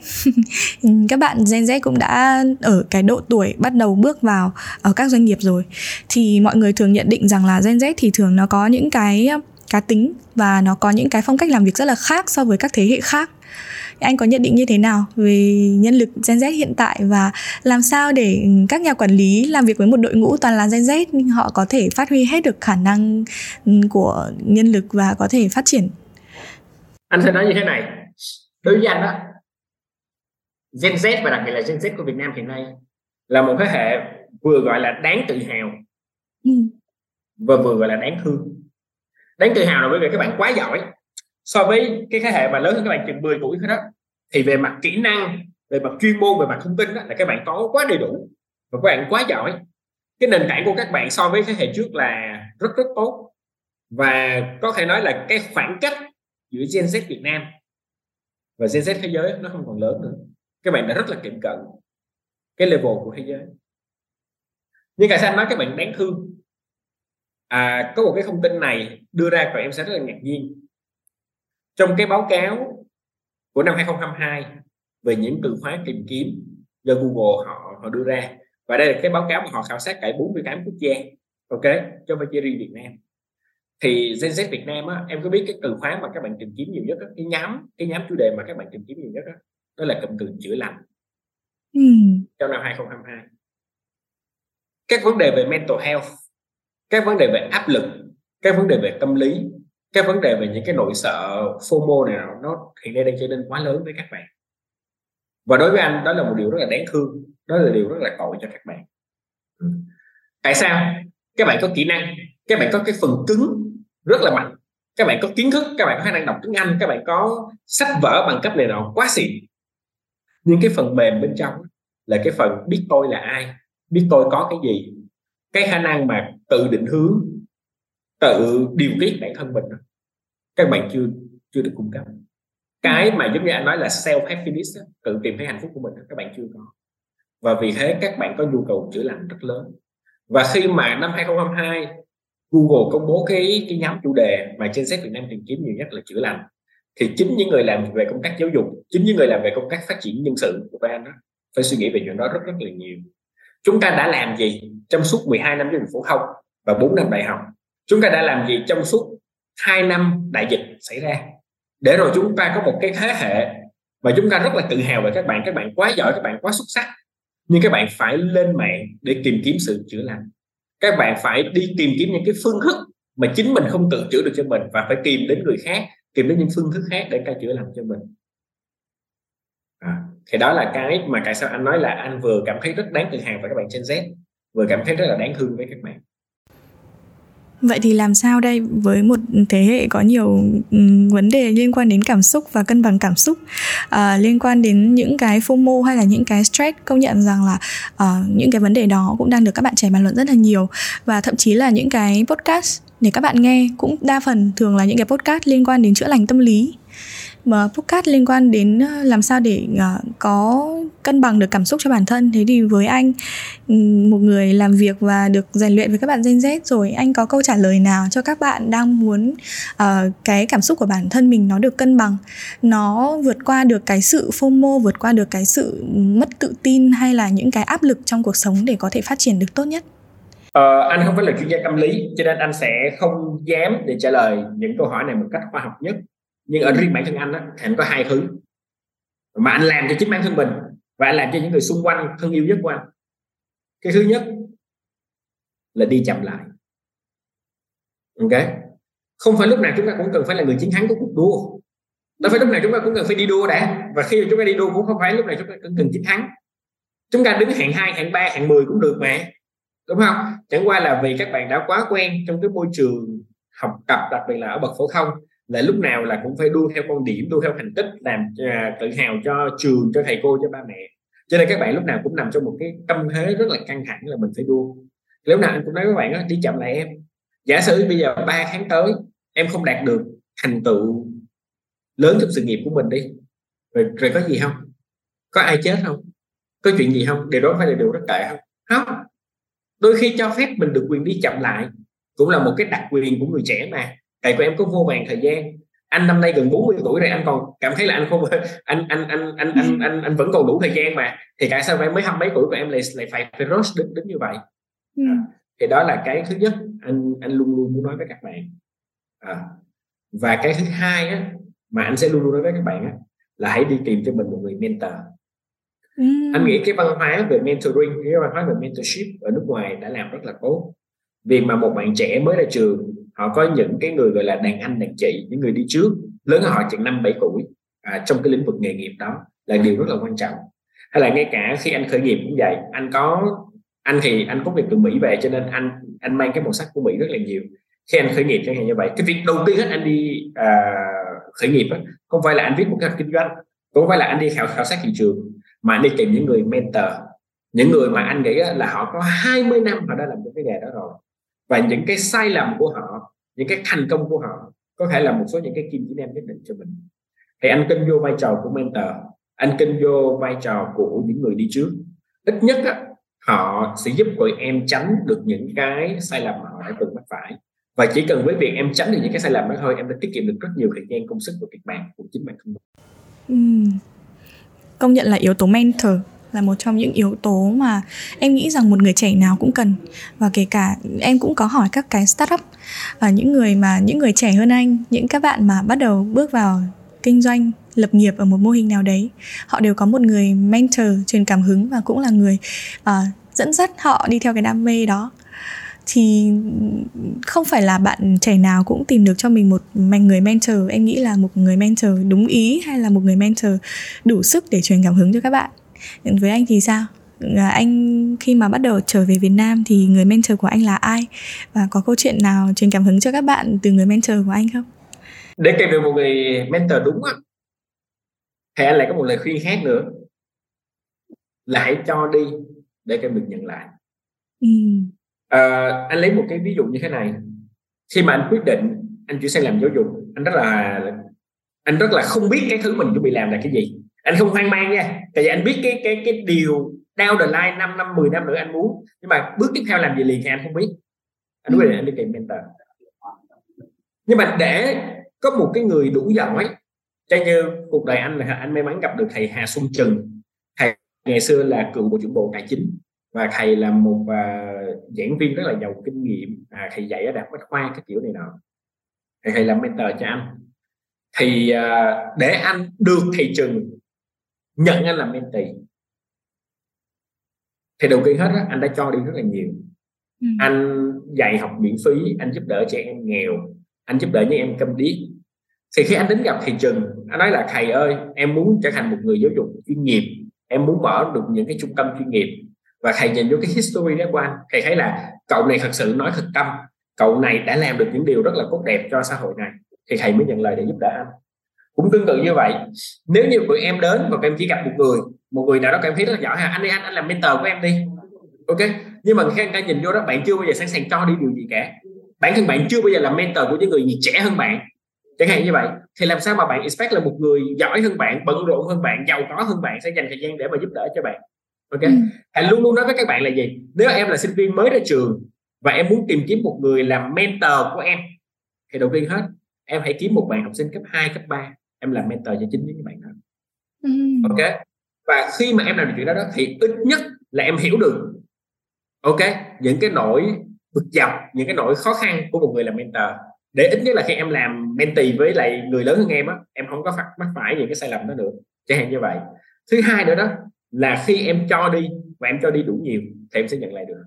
[laughs] Các bạn Gen Z cũng đã ở cái độ tuổi bắt đầu bước vào ở các doanh nghiệp rồi. Thì mọi người thường nhận định rằng là Gen Z thì thường nó có những cái cá tính và nó có những cái phong cách làm việc rất là khác so với các thế hệ khác anh có nhận định như thế nào về nhân lực Gen Z hiện tại và làm sao để các nhà quản lý làm việc với một đội ngũ toàn là Gen Z nhưng họ có thể phát huy hết được khả năng của nhân lực và có thể phát triển? Anh sẽ nói như thế này. Đối với anh đó Gen Z và đặc biệt là Gen Z của Việt Nam hiện nay là một thế hệ vừa gọi là đáng tự hào ừ. và vừa gọi là đáng thương. Đáng tự hào là bởi vì các bạn quá giỏi so với cái thế hệ mà lớn hơn các bạn chừng 10 tuổi thôi đó thì về mặt kỹ năng về mặt chuyên môn về mặt thông tin đó, là các bạn có quá đầy đủ và các bạn quá giỏi. Cái nền tảng của các bạn so với thế hệ trước là rất rất tốt. Và có thể nói là cái khoảng cách giữa Gen Z Việt Nam và Gen Z thế giới nó không còn lớn nữa. Các bạn đã rất là tiệm cận cái level của thế giới. Nhưng cả sao nói các bạn đáng thương. À, có một cái thông tin này đưa ra và em sẽ rất là ngạc nhiên trong cái báo cáo của năm 2022 về những từ khóa tìm kiếm do Google họ họ đưa ra và đây là cái báo cáo mà họ khảo sát cả 48 quốc gia ok cho phải chỉ riêng Việt Nam. Thì Gen Z Việt Nam á, em có biết cái từ khóa mà các bạn tìm kiếm nhiều nhất á, cái nhóm cái nhóm chủ đề mà các bạn tìm kiếm nhiều nhất đó, đó là cụm từ chữa lành. Ừ. trong năm 2022 các vấn đề về mental health các vấn đề về áp lực các vấn đề về tâm lý cái vấn đề về những cái nỗi sợ FOMO này nó hiện nay đang trở nên quá lớn với các bạn. Và đối với anh, đó là một điều rất là đáng thương, đó là điều rất là tội cho các bạn. Ừ. tại sao? Các bạn có kỹ năng, các bạn có cái phần cứng rất là mạnh, các bạn có kiến thức, các bạn có khả năng đọc tiếng anh, các bạn có sách vở bằng cấp này nọ, quá xịn. Nhưng cái phần mềm bên trong là cái phần biết tôi là ai, biết tôi có cái gì, cái khả năng mà tự định hướng tự điều tiết bản thân mình. Các bạn chưa chưa được cung cấp cái mà giống như anh nói là self happiness tự tìm thấy hạnh phúc của mình các bạn chưa có. Và vì thế các bạn có nhu cầu chữa lành rất lớn. Và khi mà năm 2022 Google công bố cái cái nhóm chủ đề mà trên sách Việt Nam tìm kiếm nhiều nhất là chữa lành, thì chính những người làm về công tác giáo dục, chính những người làm về công tác phát triển nhân sự của anh đó phải suy nghĩ về chuyện đó rất rất là nhiều. Chúng ta đã làm gì trong suốt 12 năm giáo dục phổ thông và 4 năm đại học? Chúng ta đã làm gì trong suốt 2 năm đại dịch xảy ra? Để rồi chúng ta có một cái thế hệ mà chúng ta rất là tự hào về các bạn. Các bạn quá giỏi các bạn quá xuất sắc. Nhưng các bạn phải lên mạng để tìm kiếm sự chữa lành. Các bạn phải đi tìm kiếm những cái phương thức mà chính mình không tự chữa được cho mình và phải tìm đến người khác tìm đến những phương thức khác để cai chữa lành cho mình. À, thì đó là cái mà tại sao anh nói là anh vừa cảm thấy rất đáng tự hào về các bạn trên Z vừa cảm thấy rất là đáng thương với các bạn. Vậy thì làm sao đây? Với một thế hệ có nhiều vấn đề liên quan đến cảm xúc và cân bằng cảm xúc à, liên quan đến những cái FOMO hay là những cái stress công nhận rằng là uh, những cái vấn đề đó cũng đang được các bạn trẻ bàn luận rất là nhiều. Và thậm chí là những cái podcast để các bạn nghe cũng đa phần thường là những cái podcast liên quan đến chữa lành tâm lý mà podcast liên quan đến ờ, làm sao để ờ, có cân bằng được cảm xúc cho bản thân. Thế thì với anh ừ, một người làm việc và được rèn luyện với các bạn Gen Z rồi anh có câu trả lời nào cho các bạn đang muốn uh, cái cảm xúc của bản thân mình nó được cân bằng nó vượt qua được cái sự FOMO vượt qua được cái sự mất tự tin hay là những cái áp lực trong cuộc sống để có thể phát triển được tốt nhất? Ờ, anh không phải là chuyên gia tâm lý cho nên anh sẽ không dám để trả lời những câu hỏi này một cách khoa học nhất nhưng ở riêng bản thân anh á, thì anh có hai thứ. Mà anh làm cho chính bản thân mình và anh làm cho những người xung quanh thân yêu nhất của anh. Cái thứ nhất là đi chậm lại. Ok? Không phải lúc nào chúng ta cũng cần phải là người chiến thắng của cuộc đua. Đâu phải lúc nào chúng ta cũng cần phải đi đua đã. Và khi chúng ta đi đua cũng không phải lúc nào chúng ta cũng cần chiến thắng. Chúng ta đứng hạng 2, hạng 3, hạng 10 cũng được mà. Đúng không? Chẳng qua là vì các bạn đã quá quen trong cái môi trường học tập đặc biệt là ở bậc phổ thông là lúc nào là cũng phải đua theo con điểm đua theo thành tích làm uh, tự hào cho trường cho thầy cô cho ba mẹ. Cho nên các bạn lúc nào cũng nằm trong một cái tâm thế rất là căng thẳng là mình phải đua. Lúc nào anh cũng nói với bạn đó, đi chậm lại em. Giả sử bây giờ 3 tháng tới em không đạt được thành tựu lớn trong sự nghiệp của mình đi rồi, rồi có gì không? Có ai chết không? Có chuyện gì không? Điều đó phải là điều rất tệ không? Không. Đôi khi cho phép mình được quyền đi chậm lại cũng là một cái đặc quyền của người trẻ mà thầy của em có vô vàng thời gian. Anh năm nay gần 40 tuổi rồi anh còn cảm thấy là anh không [laughs] anh anh anh anh anh anh, anh vẫn còn đủ thời gian mà. Thì tại sao em mới hăm mấy tuổi của em lại lại phải phải rush đến đến như vậy? Ừ. à, thì đó là cái thứ nhất. Anh anh luôn luôn muốn nói với các bạn. À, và cái thứ hai á, mà anh sẽ luôn luôn nói với các bạn á, là hãy đi tìm cho mình một người mentor. Mm. anh nghĩ cái văn hóa về mentoring cái văn hóa về mentorship ở nước ngoài đã làm rất là tốt. Vì mà một bạn trẻ mới ra trường họ có những cái người gọi là đàn anh đàn chị những người đi trước lớn hơn họ chừng năm bảy tuổi à, trong cái lĩnh vực nghề nghiệp đó là điều rất là quan trọng. Hay là ngay cả khi anh khởi nghiệp cũng vậy anh có anh thì anh có việc từ Mỹ về cho nên anh anh mang cái màu sắc của Mỹ rất là nhiều. Khi anh khởi nghiệp chẳng hạn như vậy cái việc đầu tiên hết anh đi à, khởi nghiệp đó, không phải là anh viết một cái kinh doanh cũng không phải là anh đi khảo khảo sát thị trường mà anh đi tìm những người mentor. Những người mà anh nghĩ là họ có 20 năm họ đã làm cái nghề đó rồi và những cái sai lầm của họ những cái thành công của họ có thể là một số những cái kim chỉ nam nhất định cho mình. Thì anh kinh vô vai trò của mentor anh kinh vô vai trò của những người đi trước. Ít nhất á, họ sẽ giúp tụi em tránh được những cái sai lầm mà họ đã từng mắc phải. Và chỉ cần với việc em tránh được những cái sai lầm đó thôi em đã tiết kiệm được rất nhiều thời gian công sức và kịch bản của chính bản thân mình. Ừ. công nhận là yếu tố mentor là một trong những yếu tố mà em nghĩ rằng một người trẻ nào cũng cần. Và kể cả em cũng có hỏi các cái startup và những người mà những người trẻ hơn anh những các bạn mà bắt đầu bước vào kinh doanh lập nghiệp ở một mô hình nào đấy họ đều có một người mentor truyền cảm hứng và cũng là người uh, dẫn dắt họ đi theo cái đam mê đó. Thì không phải là bạn trẻ nào cũng tìm được cho mình một người mentor. Em nghĩ là một người mentor đúng ý hay là một người mentor đủ sức để truyền cảm hứng cho các bạn? Với anh thì sao anh khi mà bắt đầu trở về Việt Nam thì người mentor của anh là ai và có câu chuyện nào truyền cảm hứng cho các bạn từ người mentor của anh không? Để tìm được một người mentor đúng á thì anh lại có một lời khuyên khác nữa là hãy cho đi để cho mình nhận lại. Ừ. À, anh lấy một cái ví dụ như thế này khi mà anh quyết định anh chuyển sang làm giáo dục anh rất là anh rất là không biết cái thứ mình chuẩn bị làm là cái gì anh không hoang mang nha. Tại vì anh biết cái cái cái điều down the line 5 năm 10 năm nữa anh muốn. Nhưng mà bước tiếp theo làm gì liền thì anh không biết. Anh quyết định anh đi tìm mentor nhưng mà để có một cái người đủ giỏi cho như cuộc đời anh là anh may mắn gặp được thầy Hà Xuân Trừng thầy ngày xưa là cựu bộ trưởng bộ tài chính và thầy là một uh, giảng viên rất là giàu kinh nghiệm. À, thầy dạy ở đại bách khoa cái kiểu này nọ. Thầy thầy làm mentor cho anh. Thì uh, để anh được thầy Trừng nhận anh làm mentee thì đầu tiên hết á, anh đã cho đi rất là nhiều. Ừ. anh dạy học miễn phí anh giúp đỡ trẻ em nghèo anh giúp đỡ những em câm điếc. Thì khi anh đến gặp thầy Trừng anh nói là thầy ơi em muốn trở thành một người giáo dục chuyên nghiệp. Em muốn mở được những cái trung tâm chuyên nghiệp. Và thầy nhìn vô cái history đó của anh thầy thấy là cậu này thật sự nói thật tâm. Cậu này đã làm được những điều rất là tốt đẹp cho xã hội này. Thì thầy mới nhận lời để giúp đỡ anh cũng tương tự như vậy. Nếu như tụi em đến và em chỉ gặp một người một người nào đó các em thấy rất là giỏi ha anh đi anh anh làm mentor của em đi. Ok? Nhưng mà khi anh ta nhìn vô đó bạn chưa bao giờ sẵn sàng cho đi điều gì cả. Bản thân bạn chưa bao giờ làm mentor của những người trẻ hơn bạn. Chẳng hạn như vậy thì làm sao mà bạn expect là một người giỏi hơn bạn bận rộn hơn bạn giàu có hơn bạn sẽ dành thời gian để mà giúp đỡ cho bạn? Ok? Ừ. hãy luôn luôn nói với các bạn là gì? Nếu em là sinh viên mới ra trường và em muốn tìm kiếm một người làm mentor của em thì đầu tiên hết em hãy kiếm một bạn học sinh cấp 2, cấp 3 em làm mentor cho chính những bạn đó. Ừ. ok? Và khi mà em làm được chuyện đó, đó thì ít nhất là em hiểu được ok những cái nỗi bực dọc những cái nỗi khó khăn của một người làm mentor. Để ít nhất là khi em làm mentee với lại người lớn hơn em á em không có phát mắc phải những cái sai lầm đó nữa. Chẳng hạn như vậy. Thứ hai nữa đó là khi em cho đi và em cho đi đủ nhiều thì em sẽ nhận lại được.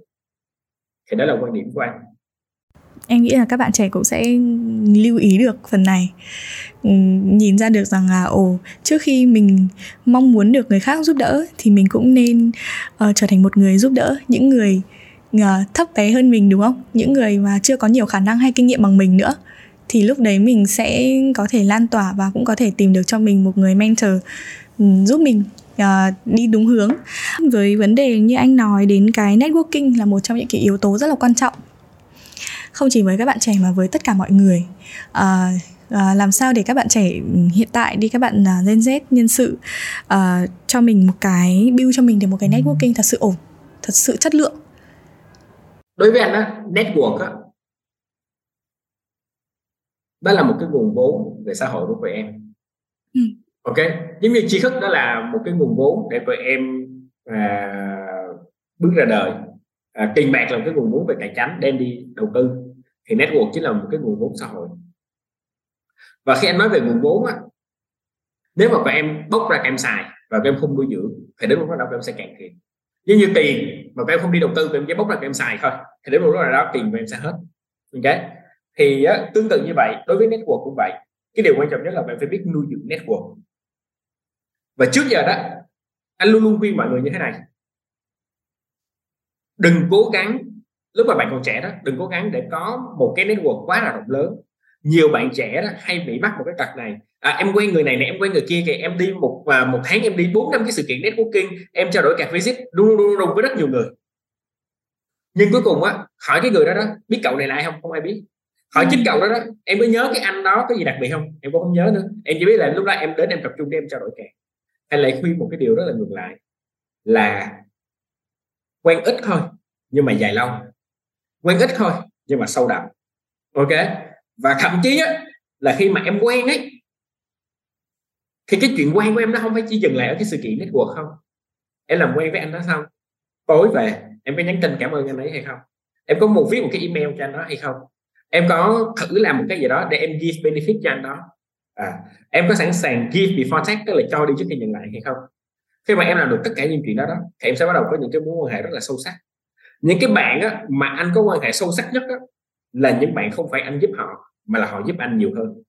Thì đó là quan điểm của anh em nghĩ là các bạn trẻ cũng sẽ lưu ý được phần này. Ừ, nhìn ra được rằng là ồ trước khi mình mong muốn được người khác giúp đỡ thì mình cũng nên uh, trở thành một người giúp đỡ những người uh, thấp bé hơn mình đúng không? Những người mà chưa có nhiều khả năng hay kinh nghiệm bằng mình nữa. Thì lúc đấy mình sẽ có thể lan tỏa và cũng có thể tìm được cho mình một người mentor um, giúp mình uh, đi đúng hướng. Với vấn đề như anh nói đến cái networking là một trong những cái yếu tố rất là quan trọng không chỉ với các bạn trẻ mà với tất cả mọi người. Uh, À, làm sao để các bạn trẻ hiện tại đi các bạn uh, Gen Z nhân sự uh, cho mình một cái build cho mình được một cái networking thật sự ổn thật sự chất lượng. Đối với anh á network á đó là một cái nguồn vốn về xã hội đối với em. Ừ. ok? Giống như tri thức đó là một cái nguồn vốn để tụi em à, bước ra đời. À, tiền bạc là một cái nguồn vốn về tài chính đem đi đầu tư thì network chính là một cái nguồn vốn xã hội. Và khi anh nói về nguồn vốn á nếu mà các em bốc ra các em xài và các em không nuôi dưỡng thì đến lúc đó các em sẽ cạn kiệt. Giống như tiền mà các em không đi đầu tư các em chỉ bốc ra các em xài thôi thì đến lúc đó là đó tiền của em sẽ hết. Ok? Thì á, tương tự như vậy đối với network cũng vậy. Cái điều quan trọng nhất là bạn phải biết nuôi dưỡng network. Và trước giờ đó anh luôn luôn khuyên mọi người như thế này. Đừng cố gắng lúc mà bạn còn trẻ đó đừng cố gắng để có một cái network quá là rộng lớn. Nhiều bạn trẻ đó hay bị mắc một cái tật này. À, em quen người này này em quen người kia kìa em đi một và một tháng em đi bốn năm cái sự kiện networking em trao đổi cà visit luôn luôn luôn với rất nhiều người. Nhưng cuối cùng á hỏi cái người đó đó biết cậu này là ai không? Không ai biết. Hỏi chính cậu đó đó em có nhớ cái anh đó có gì đặc biệt không? Em cũng không nhớ nữa. Em chỉ biết là lúc đó em đến em tập trung để em trao đổi kèm. Anh lại khuyên một cái điều rất là ngược lại là quen ít thôi nhưng mà dài lâu quen ít thôi nhưng mà sâu đậm. Ok? Và thậm chí á, là khi mà em quen ấy thì cái chuyện quen của em nó không phải chỉ dừng lại ở cái sự kiện network không? Em làm quen với anh đó xong tối về em có nhắn tin cảm ơn anh ấy hay không? Em có một viết một cái email cho anh đó hay không? Em có thử làm một cái gì đó để em give benefit cho anh đó. À, em có sẵn sàng give before take tức là cho đi trước khi nhận lại hay không? Khi mà em làm được tất cả những chuyện đó đó thì em sẽ bắt đầu có những cái mối quan hệ rất là sâu sắc những cái bạn á, mà anh có quan hệ sâu sắc nhất á, là những bạn không phải anh giúp họ mà là họ giúp anh nhiều hơn.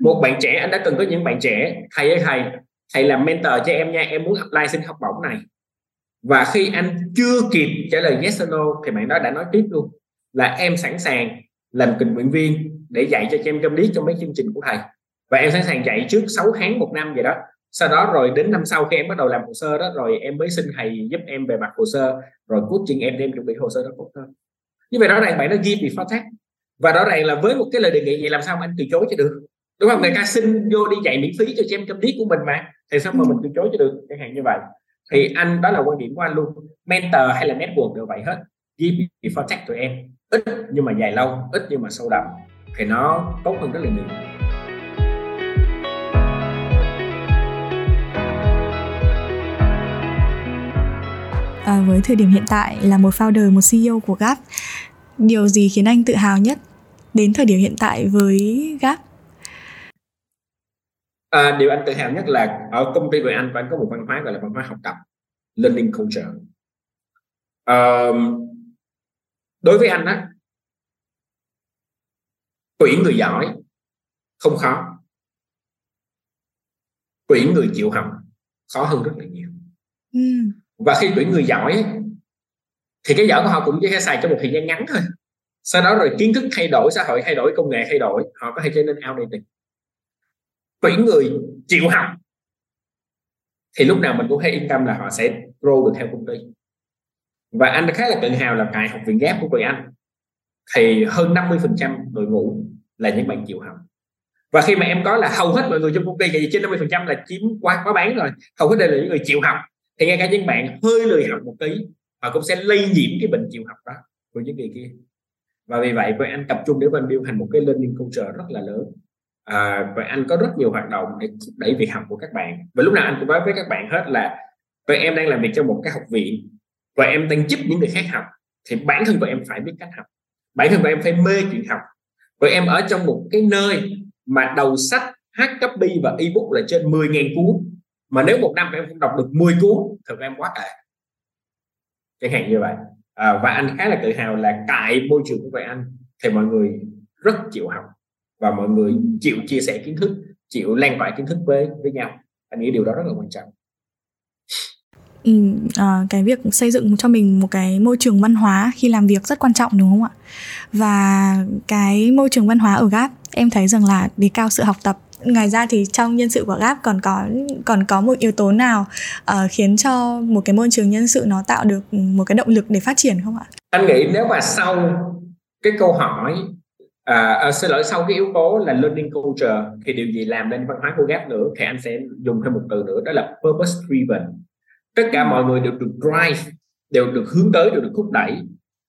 Một bạn trẻ anh đã từng có những bạn trẻ thầy ơi thầy thầy làm mentor cho em nha em muốn apply xin học bổng này. Và khi anh chưa kịp trả lời yes or no thì bạn đó đã nói tiếp luôn là em sẵn sàng làm tình nguyện viên để dạy cho em trong lý trong mấy chương trình của thầy. Và em sẵn sàng dạy trước 6 tháng một năm vậy đó sau đó rồi đến năm sau khi em bắt đầu làm hồ sơ đó, rồi em mới xin thầy giúp em về mặt hồ sơ, rồi coaching em đem chuẩn bị hồ sơ đó tốt hơn. Như vậy đó ràng bạn nó ghi bị phát thác và rõ ràng là với một cái lời đề nghị vậy làm sao mà anh từ chối cho được? Đúng không? Người ta xin vô đi dạy miễn phí cho em tâm lý của mình mà. Thì sao mà mình từ chối cho được? Chẳng hạn như vậy. Thì anh, đó là quan điểm của anh luôn. Mentor hay là network đều vậy hết. Give before take tụi em. Ít nhưng mà dài lâu, ít nhưng mà sâu đậm. Thì nó tốt hơn rất là nhiều. À, với thời điểm hiện tại là một founder một CEO của Gap. Điều gì khiến anh tự hào nhất đến thời điểm hiện tại với Gap? À, điều anh tự hào nhất là ở công ty của anh của anh có một văn hóa gọi là văn hóa học tập learning culture. À, đối với anh á tuyển người giỏi không khó. Tuyển người chịu học khó hơn rất là nhiều. Ừ và khi tuyển người giỏi thì cái giỏi của họ cũng chỉ sẽ xài trong một thời gian ngắn thôi. Sau đó rồi kiến thức thay đổi, xã hội thay đổi, công nghệ thay đổi, họ có thể trở nên outdated. Tuyển người chịu học, thì lúc nào mình cũng thấy yên tâm là họ sẽ grow được theo công ty và anh khá là tự hào là tại học viện ghép của Quỳ anh, thì hơn 50% đội ngũ là những bạn chịu học. Và khi mà em có là hầu hết mọi người trong công ty thì trên 50 phần trăm là chiếm quá quá bán rồi. Hầu hết đây là những người chịu học thì ngay cả những bạn hơi lười học một tí họ cũng sẽ lây nhiễm cái bệnh chịu học đó của những người kia. Và vì vậy với anh tập trung để bên build thành một cái learning culture rất là lớn. À, và anh có rất nhiều hoạt động để thúc đẩy việc học của các bạn. Và lúc nào anh cũng nói với các bạn hết là vậy em đang làm việc trong một cái học viện và em đang giúp những người khác học. Thì bản thân của em phải biết cách học. Bản thân của em phải mê chuyện học. Và em ở trong một cái nơi mà đầu sách hard copy và ebook là trên 10.000 cuốn mà nếu một năm em không đọc được 10 cuốn thì em quá tệ. Chẳng hạn như vậy. À, và anh khá là tự hào là tại môi trường của vậy anh thì mọi người rất chịu học và mọi người chịu chia sẻ kiến thức chịu lan tỏa kiến thức với với nhau. Anh nghĩ điều đó rất là quan trọng. Ừ, à, cái việc xây dựng cho mình một cái môi trường văn hóa khi làm việc rất quan trọng đúng không ạ? Và cái môi trường văn hóa ở gap em thấy rằng là đề cao sự học tập ngoài ra thì trong nhân sự của gap còn có còn có một yếu tố nào uh, khiến cho một cái môi trường nhân sự nó tạo được một cái động lực để phát triển không ạ? Anh nghĩ nếu mà sau cái câu hỏi à, à, xin lỗi sau cái yếu tố là learning culture thì điều gì làm nên văn hóa của gap nữa thì anh sẽ dùng thêm một từ nữa đó là purpose driven. Tất cả mọi người đều được drive đều được hướng tới đều được thúc đẩy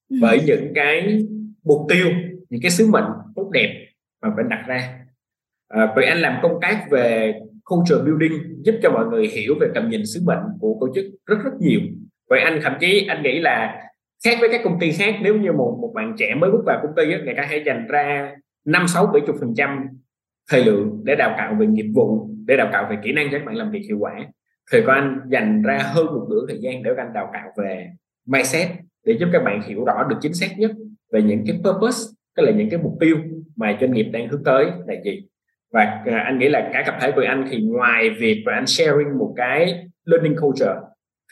ừ. bởi những cái mục tiêu những cái sứ mệnh tốt đẹp mà phải đặt ra à, vậy anh làm công tác về culture building giúp cho mọi người hiểu về tầm nhìn sứ mệnh của tổ chức rất rất nhiều. Vậy anh thậm chí anh nghĩ là khác với các công ty khác nếu như một một bạn trẻ mới bước vào công ty người ta hãy dành ra năm sáu bảy chục phần trăm thời lượng để đào tạo về nghiệp vụ để đào tạo về kỹ năng cho các bạn làm việc hiệu quả. Thì có anh dành ra hơn một nửa thời gian để các anh đào tạo về mindset để giúp các bạn hiểu rõ được chính xác nhất về những cái purpose tức là những cái mục tiêu mà doanh nghiệp đang hướng tới là gì và à, anh nghĩ là cả tập thể của anh thì ngoài việc và anh sharing một cái learning culture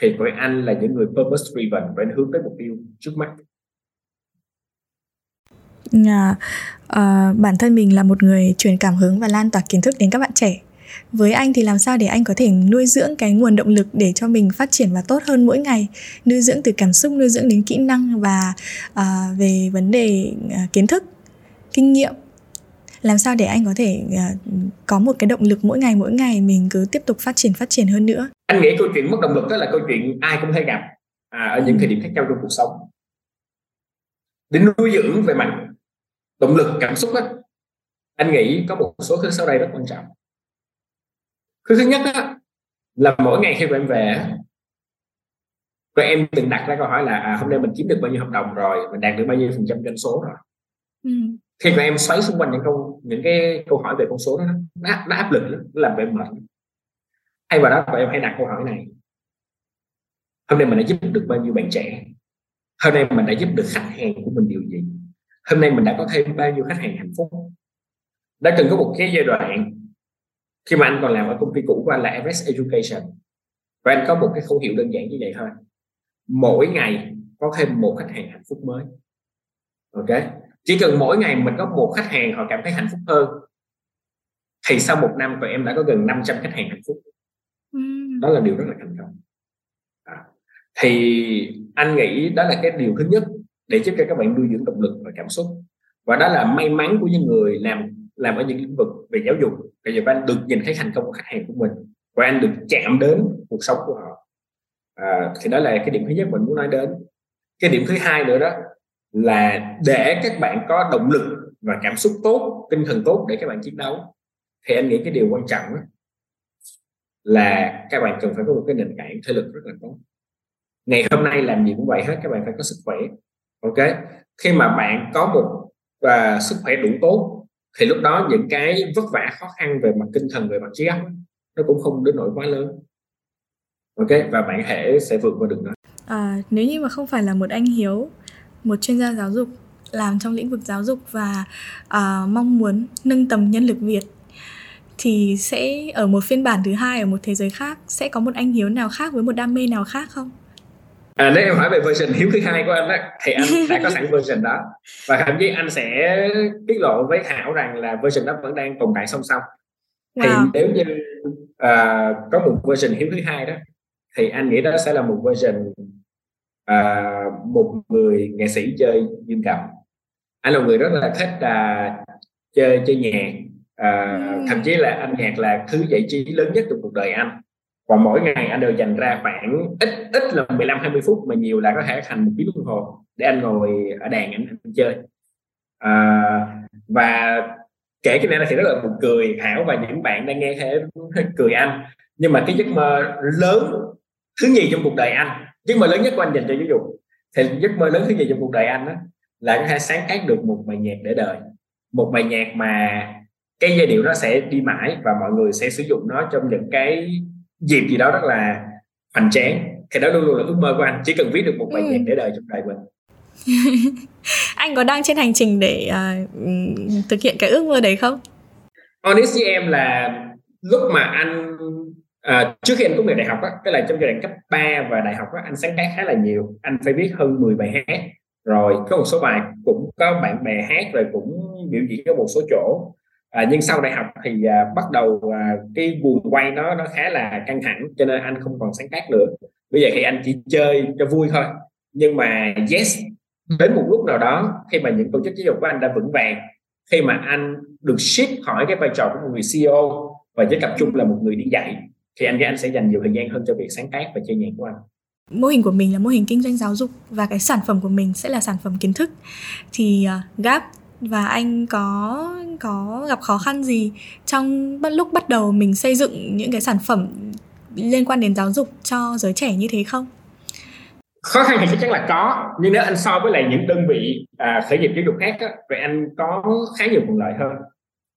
thì với anh là những người purpose driven và anh hướng tới mục tiêu trước mắt. À, à, bản thân mình là một người truyền cảm hứng và lan tỏa kiến thức đến các bạn trẻ. Với anh thì làm sao để anh có thể nuôi dưỡng cái nguồn động lực để cho mình phát triển và tốt hơn mỗi ngày nuôi dưỡng từ cảm xúc nuôi dưỡng đến kỹ năng và à, về vấn đề à, kiến thức kinh nghiệm? Làm sao để anh có thể uh, có một cái động lực mỗi ngày mỗi ngày mình cứ tiếp tục phát triển phát triển hơn nữa? Anh nghĩ câu chuyện mất động lực đó là câu chuyện ai cũng hay gặp à, ở những thời điểm khác nhau trong cuộc sống. Để nuôi dưỡng về mặt động lực cảm xúc á anh nghĩ có một số thứ sau đây rất quan trọng. Thứ thứ nhất á, là mỗi ngày khi em về rồi em từng đặt ra câu hỏi là à, hôm nay mình kiếm được bao nhiêu hợp đồng rồi mình đạt được bao nhiêu phần trăm doanh số rồi? Ừ khi mà em xoáy xung quanh những câu những cái câu hỏi về con số đó nó, nó áp lực lắm nó làm về mệt. Thay vào đó tụi em hãy đặt câu hỏi này. Hôm nay mình đã giúp được bao nhiêu bạn trẻ? Hôm nay mình đã giúp được khách hàng của mình điều gì? Hôm nay mình đã có thêm bao nhiêu khách hàng hạnh phúc? Đã từng có một cái giai đoạn khi mà anh còn làm ở công ty cũ của anh là Everest Education và anh có một cái khẩu hiệu đơn giản như vậy thôi. Mỗi ngày có thêm một khách hàng hạnh phúc mới. Ok? Chỉ cần mỗi ngày mình có một khách hàng họ cảm thấy hạnh phúc hơn thì sau một năm tụi em đã có gần 500 khách hàng hạnh phúc. Đó là điều rất là thành công. À, thì anh nghĩ đó là cái điều thứ nhất để giúp cho các bạn nuôi dưỡng động lực và cảm xúc. Và đó là may mắn của những người làm làm ở những lĩnh vực về giáo dục. Bây giờ anh được nhìn thấy thành công của khách hàng của mình và anh được chạm đến cuộc sống của họ. À, thì đó là cái điểm thứ nhất mình muốn nói đến. Cái điểm thứ hai nữa đó là để các bạn có động lực và cảm xúc tốt tinh thần tốt để các bạn chiến đấu. Thì anh nghĩ cái điều quan trọng đó là các bạn cần phải có một cái nền tảng thể lực rất là tốt. Ngày hôm nay làm gì cũng vậy hết các bạn phải có sức khỏe ok? Khi mà bạn có một và sức khỏe đủ tốt thì lúc đó những cái vất vả khó khăn về mặt tinh thần về mặt trí óc nó cũng không đến nỗi quá lớn ok? Và bạn hãy sẽ vượt qua được nó. À, nếu như mà không phải là một anh hiếu một chuyên gia giáo dục làm trong lĩnh vực giáo dục và à, mong muốn nâng tầm nhân lực việt thì sẽ ở một phiên bản thứ hai ở một thế giới khác. Sẽ có một anh hiếu nào khác với một đam mê nào khác không? À, nếu em hỏi về version hiếu thứ hai của anh đó thì anh đã có sẵn version đó. Và thậm chí anh sẽ tiết lộ với thảo rằng là version đó vẫn đang tồn tại song song. Wow. thì nếu như uh, có một version hiếu thứ hai đó thì anh nghĩ đó sẽ là một version uh, một người nghệ sĩ chơi dương cầm. Anh là một người rất là thích uh, chơi chơi nhạc. À, thậm chí là âm nhạc là thứ giải trí lớn nhất trong cuộc đời anh. Và mỗi ngày anh đều dành ra khoảng ít ít là 15 20 phút mà nhiều là có thể thành một tiếng đồng hồ để anh ngồi ở đàn anh, anh chơi. À, và kể cái này thì rất là buồn cười hảo và những bạn đang nghe thế [laughs] cười anh. Nhưng mà cái giấc mơ lớn thứ nhì trong cuộc đời anh giấc mơ lớn nhất của anh dành cho giáo dục thì giấc mơ lớn thứ nhì trong cuộc đời anh đó là có thể sáng tác được một bài nhạc để đời một bài nhạc mà cái giai điệu nó sẽ đi mãi và mọi người sẽ sử dụng nó trong những cái dịp gì đó rất là hoành tráng thì đó luôn luôn là ước mơ của anh chỉ cần viết được một bài ừ. nhạc để đời trong đời mình [laughs] anh có đang trên hành trình để uh, thực hiện cái ước mơ đấy không? Honest với em là lúc mà anh À, trước khi anh tốt nghiệp đại học á, cái là trong giai đoạn cấp 3 và đại học á, anh sáng tác khá là nhiều, anh phải viết hơn 10 bài hát. Rồi có một số bài cũng có bạn bè hát rồi cũng biểu diễn ở một số chỗ. À, nhưng sau đại học thì à, bắt đầu à, cái guồng quay nó nó khá là căng thẳng cho nên anh không còn sáng tác nữa. Bây giờ thì anh chỉ chơi cho vui thôi. Nhưng mà yes đến một lúc nào đó khi mà những tổ chức giáo dục của anh đã vững vàng khi mà anh được ship khỏi cái vai trò của một người CEO và chỉ tập trung là một người đi dạy thì anh nghĩ anh sẽ dành nhiều thời gian hơn cho việc sáng tác và chơi nhạc của anh. Mô hình của mình là mô hình kinh doanh giáo dục và cái sản phẩm của mình sẽ là sản phẩm kiến thức. Thì uh, gap và anh có có gặp khó khăn gì trong lúc bắt đầu mình xây dựng những cái sản phẩm liên quan đến giáo dục cho giới trẻ như thế không? khó khăn thì chắc chắn là có nhưng nếu anh so với lại những đơn vị à, khởi nghiệp giáo dục khác á, vậy anh có khá nhiều thuận lợi hơn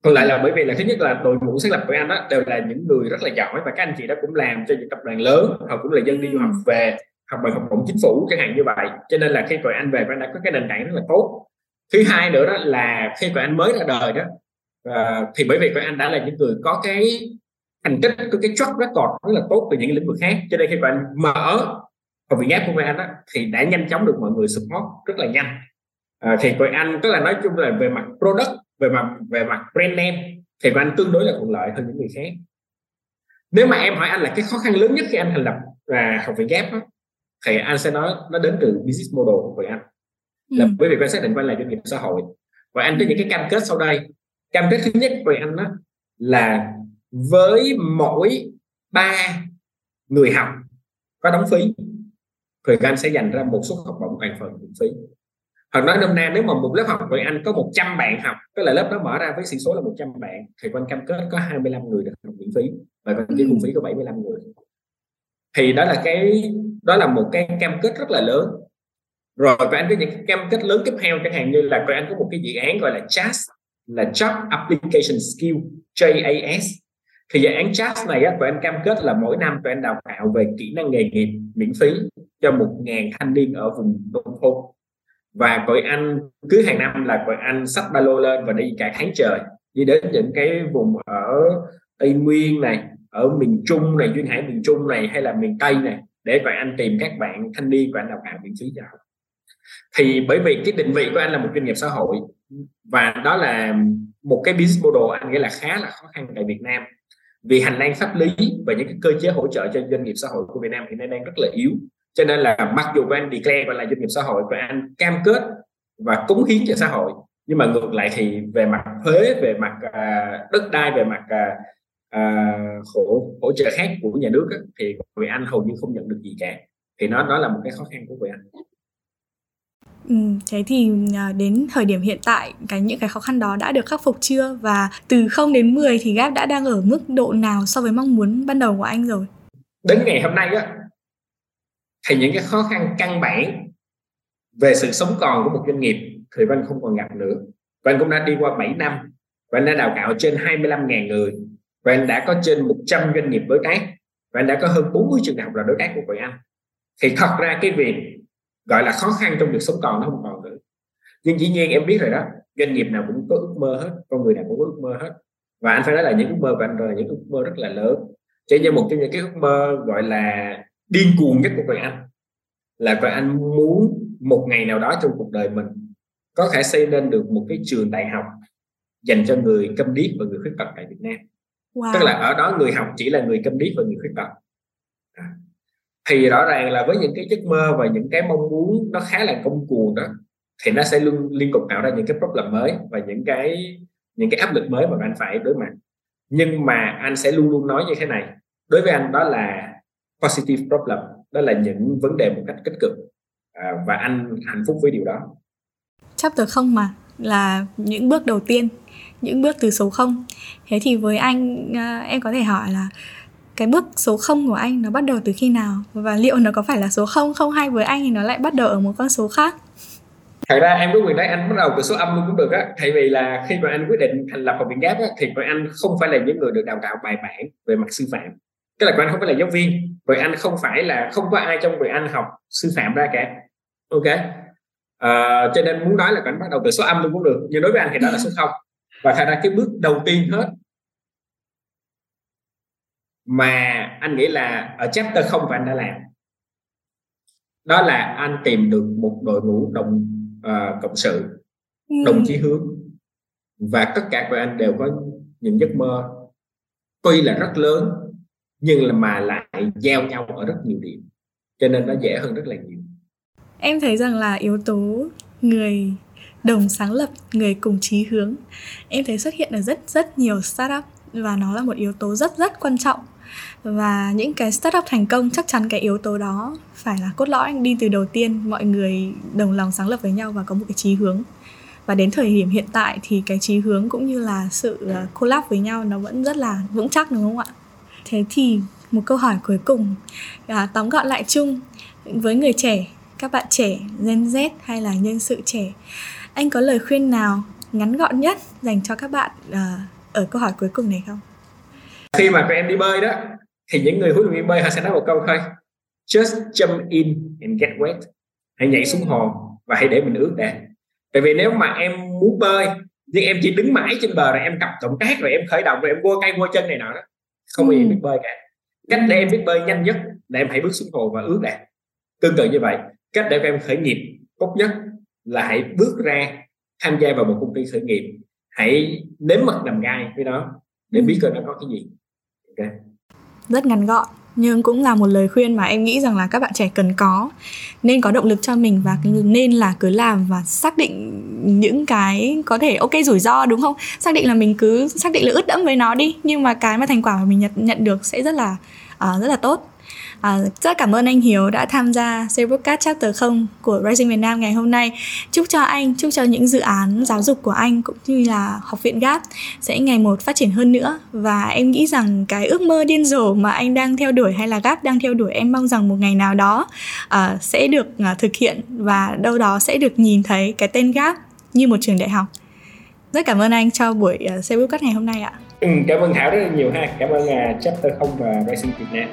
thuận lợi là bởi vì là thứ nhất là đội ngũ sáng lập của anh đó đều là những người rất là giỏi và các anh chị đó cũng làm cho những tập đoàn lớn họ cũng là dân đi du học về học bằng học bổng chính phủ chẳng hạn như vậy. Cho nên là khi tụi anh về anh đã có cái nền tảng rất là tốt. Thứ hai nữa đó là khi tụi anh mới ra đời đó uh, thì bởi vì tụi anh đã là những người có cái thành tích có cái track record rất là tốt từ những lĩnh vực khác. Cho nên khi tụi anh mở học viện ghép của tụi anh đó thì đã nhanh chóng được mọi người support rất là nhanh. Uh, thì tụi anh tức là nói chung là về mặt product về mặt về mặt brand name thì anh tương đối là thuận lợi hơn những người khác. Nếu mà em hỏi anh là cái khó khăn lớn nhất khi anh thành lập là học viện ghép đó, thì anh sẽ nói nó đến từ business model của anh là ừ. bởi vì anh xác định anh là doanh nghiệp xã hội. Và anh có những cái cam kết sau đây. Cam kết thứ nhất của anh đó là với mỗi ba người học có đóng phí thì anh sẽ dành ra một suất học bổng toàn phần miễn phí hoặc nói nôm na nếu mà một lớp học của anh có 100 bạn học tức là lớp đó mở ra với sĩ số là 100 bạn thì anh cam kết có 25 người được học miễn phí và con chỉ ừ. phí có 75 người. Thì đó là cái đó là một cái cam kết rất là lớn. Rồi và anh có những cam kết lớn tiếp theo chẳng hạn như là tụi anh có một cái dự án gọi là JAS là Job Application Skill JAS thì dự án JAS này á, tụi anh cam kết là mỗi năm tụi anh đào tạo về kỹ năng nghề nghiệp miễn phí cho một ngàn thanh niên ở vùng nông thôn và cội anh cứ hàng năm là cội anh xách ba lô lên và đi cả tháng trời, đi đến những cái vùng ở tây nguyên này, ở miền trung này, duyên hải miền trung này hay là miền tây này, để cội anh tìm các bạn thanh niên của anh đào tạo miễn phí cho họ. Thì bởi vì cái định vị của anh là một doanh nghiệp xã hội, và đó là một cái business model anh nghĩ là khá là khó khăn tại Việt Nam. Vì hành lang pháp lý và những cái cơ chế hỗ trợ cho doanh nghiệp xã hội của Việt Nam hiện nay đang rất là yếu cho nên là mặc dù anh declare là doanh nghiệp xã hội và anh cam kết và cống hiến cho xã hội nhưng mà ngược lại thì về mặt thuế về mặt uh, đất đai về mặt uh, uh, hỗ hỗ trợ khác của nhà nước á, thì người anh hầu như không nhận được gì cả. Thì nó đó là một cái khó khăn của người anh. Ừ, thế thì à, đến thời điểm hiện tại cái những cái khó khăn đó đã được khắc phục chưa? Và từ 0 đến 10 thì Gap đã đang ở mức độ nào so với mong muốn ban đầu của anh rồi? Đến ngày hôm nay á thì những cái khó khăn căn bản về sự sống còn của một doanh nghiệp thì Văn không còn gặp nữa. Văn cũng đã đi qua 7 năm. Văn đã đào tạo trên 25.000 người. Văn đã có trên 100 doanh nghiệp đối tác. Văn đã có hơn 40 trường đại học là đối tác của tụi anh thì thật ra cái việc gọi là khó khăn trong việc sống còn nó không còn nữa. Nhưng dĩ nhiên em biết rồi đó, doanh nghiệp nào cũng có ước mơ hết, con người nào cũng có ước mơ hết. Và anh phải nói là những ước mơ của anh rồi là những ước mơ rất là lớn. Chỉ như một trong những cái ước mơ gọi là điên cuồng nhất của tụi anh là tụi anh muốn một ngày nào đó trong cuộc đời mình có thể xây nên được một cái trường đại học dành cho người câm điếc và người khuyết tật tại Việt Nam. Wow. tức là ở đó người học chỉ là người câm điếc và người khuyết tật. Thì rõ ràng là với những cái giấc mơ và những cái mong muốn nó khá là công cuồng đó thì nó sẽ luôn liên tục tạo ra những cái problem mới và những cái những cái áp lực mới mà anh phải đối mặt. Nhưng mà anh sẽ luôn luôn nói như thế này đối với anh đó là positive problem đó là những vấn đề một cách tích cực à, và anh hạnh phúc với điều đó. Chapter không mà là những bước đầu tiên những bước từ số 0 thế thì với anh à, em có thể hỏi là cái bước số 0 của anh nó bắt đầu từ khi nào? Và liệu nó có phải là số 0 không? Hay với anh thì nó lại bắt đầu ở một con số khác? Thật ra em có quyền nói anh bắt đầu từ số âm luôn cũng được á. Tại vì là khi mà anh quyết định thành lập học viện gáp á, thì bọn anh không phải là những người được đào tạo bài bản về mặt sư phạm tức là bọn anh không phải là giáo viên. Vậy anh không phải là không có ai trong bọn anh học sư phạm ra cả. Ok? À, cho nên muốn nói là bạn bắt đầu từ số âm luôn cũng được. Nhưng đối với anh thì đó là số không. Và thật ra cái bước đầu tiên hết mà anh nghĩ là ở chapter không và anh đã làm đó là anh tìm được một đội ngũ đồng uh, cộng sự ừ. đồng chí hướng. Và tất cả của anh đều có những giấc mơ tuy là rất lớn nhưng là mà lại giao nhau ở rất nhiều điểm, cho nên nó dễ hơn rất là nhiều. Em thấy rằng là yếu tố người đồng sáng lập, người cùng chí hướng, em thấy xuất hiện ở rất rất nhiều startup và nó là một yếu tố rất rất quan trọng. Và những cái startup thành công chắc chắn cái yếu tố đó phải là cốt lõi. Đi từ đầu tiên, mọi người đồng lòng sáng lập với nhau và có một cái chí hướng. Và đến thời điểm hiện tại thì cái chí hướng cũng như là sự ờ, collab với nhau nó vẫn rất là vững chắc, đúng không ạ? Thế thì một câu hỏi cuối cùng à, tóm gọn lại chung với người trẻ các bạn trẻ Gen Z hay là nhân sự trẻ. Anh có lời khuyên nào ngắn gọn nhất dành cho các bạn à, ở câu hỏi cuối cùng này không? Khi mà các em đi bơi đó thì những người huấn luyện viên bơi họ sẽ nói một câu thôi. Just jump in and get wet. Hãy nhảy xuống hồ và hãy để mình ướt đã. Tại vì nếu mà em muốn bơi nhưng em chỉ đứng mãi trên bờ rồi em cặp tổng cát rồi em khởi động rồi em vô cây vô chân này nọ đó không bao giờ biết bơi cả. Cách để em biết bơi nhanh nhất là em hãy bước xuống hồ và ướt đã. Tương tự như vậy cách để em khởi nghiệp tốt nhất là hãy bước ra tham gia vào một công ty khởi nghiệp. Hãy nếm mật nằm gai với nó để biết coi nó có cái gì. Ok. Rất ngắn gọn nhưng cũng là một lời khuyên mà em nghĩ rằng là các bạn trẻ cần có. Nên có động lực cho mình và nên là cứ làm và xác định những cái có thể ok rủi ro đúng không? Xác định là mình cứ xác định là ướt đẫm với nó đi. Nhưng mà cái mà thành quả mà mình nhận nhận được sẽ rất là uh, rất là tốt. À, rất cảm ơn anh Hiếu đã tham gia series chapter 0 của Rising Việt Nam ngày hôm nay. Chúc cho anh, chúc cho những dự án giáo dục của anh cũng như là học viện GAP sẽ ngày một phát triển hơn nữa và em nghĩ rằng cái ước mơ điên rồ mà anh đang theo đuổi hay là GAP đang theo đuổi em mong rằng một ngày nào đó uh, sẽ được uh, thực hiện và đâu đó sẽ được nhìn thấy cái tên GAP như một trường đại học. Rất cảm ơn anh cho buổi à, uh, series ngày hôm nay ạ. Ừ, cảm ơn Thảo rất là nhiều ha. Cảm ơn uh, chapter 0 và Rising Việt Nam.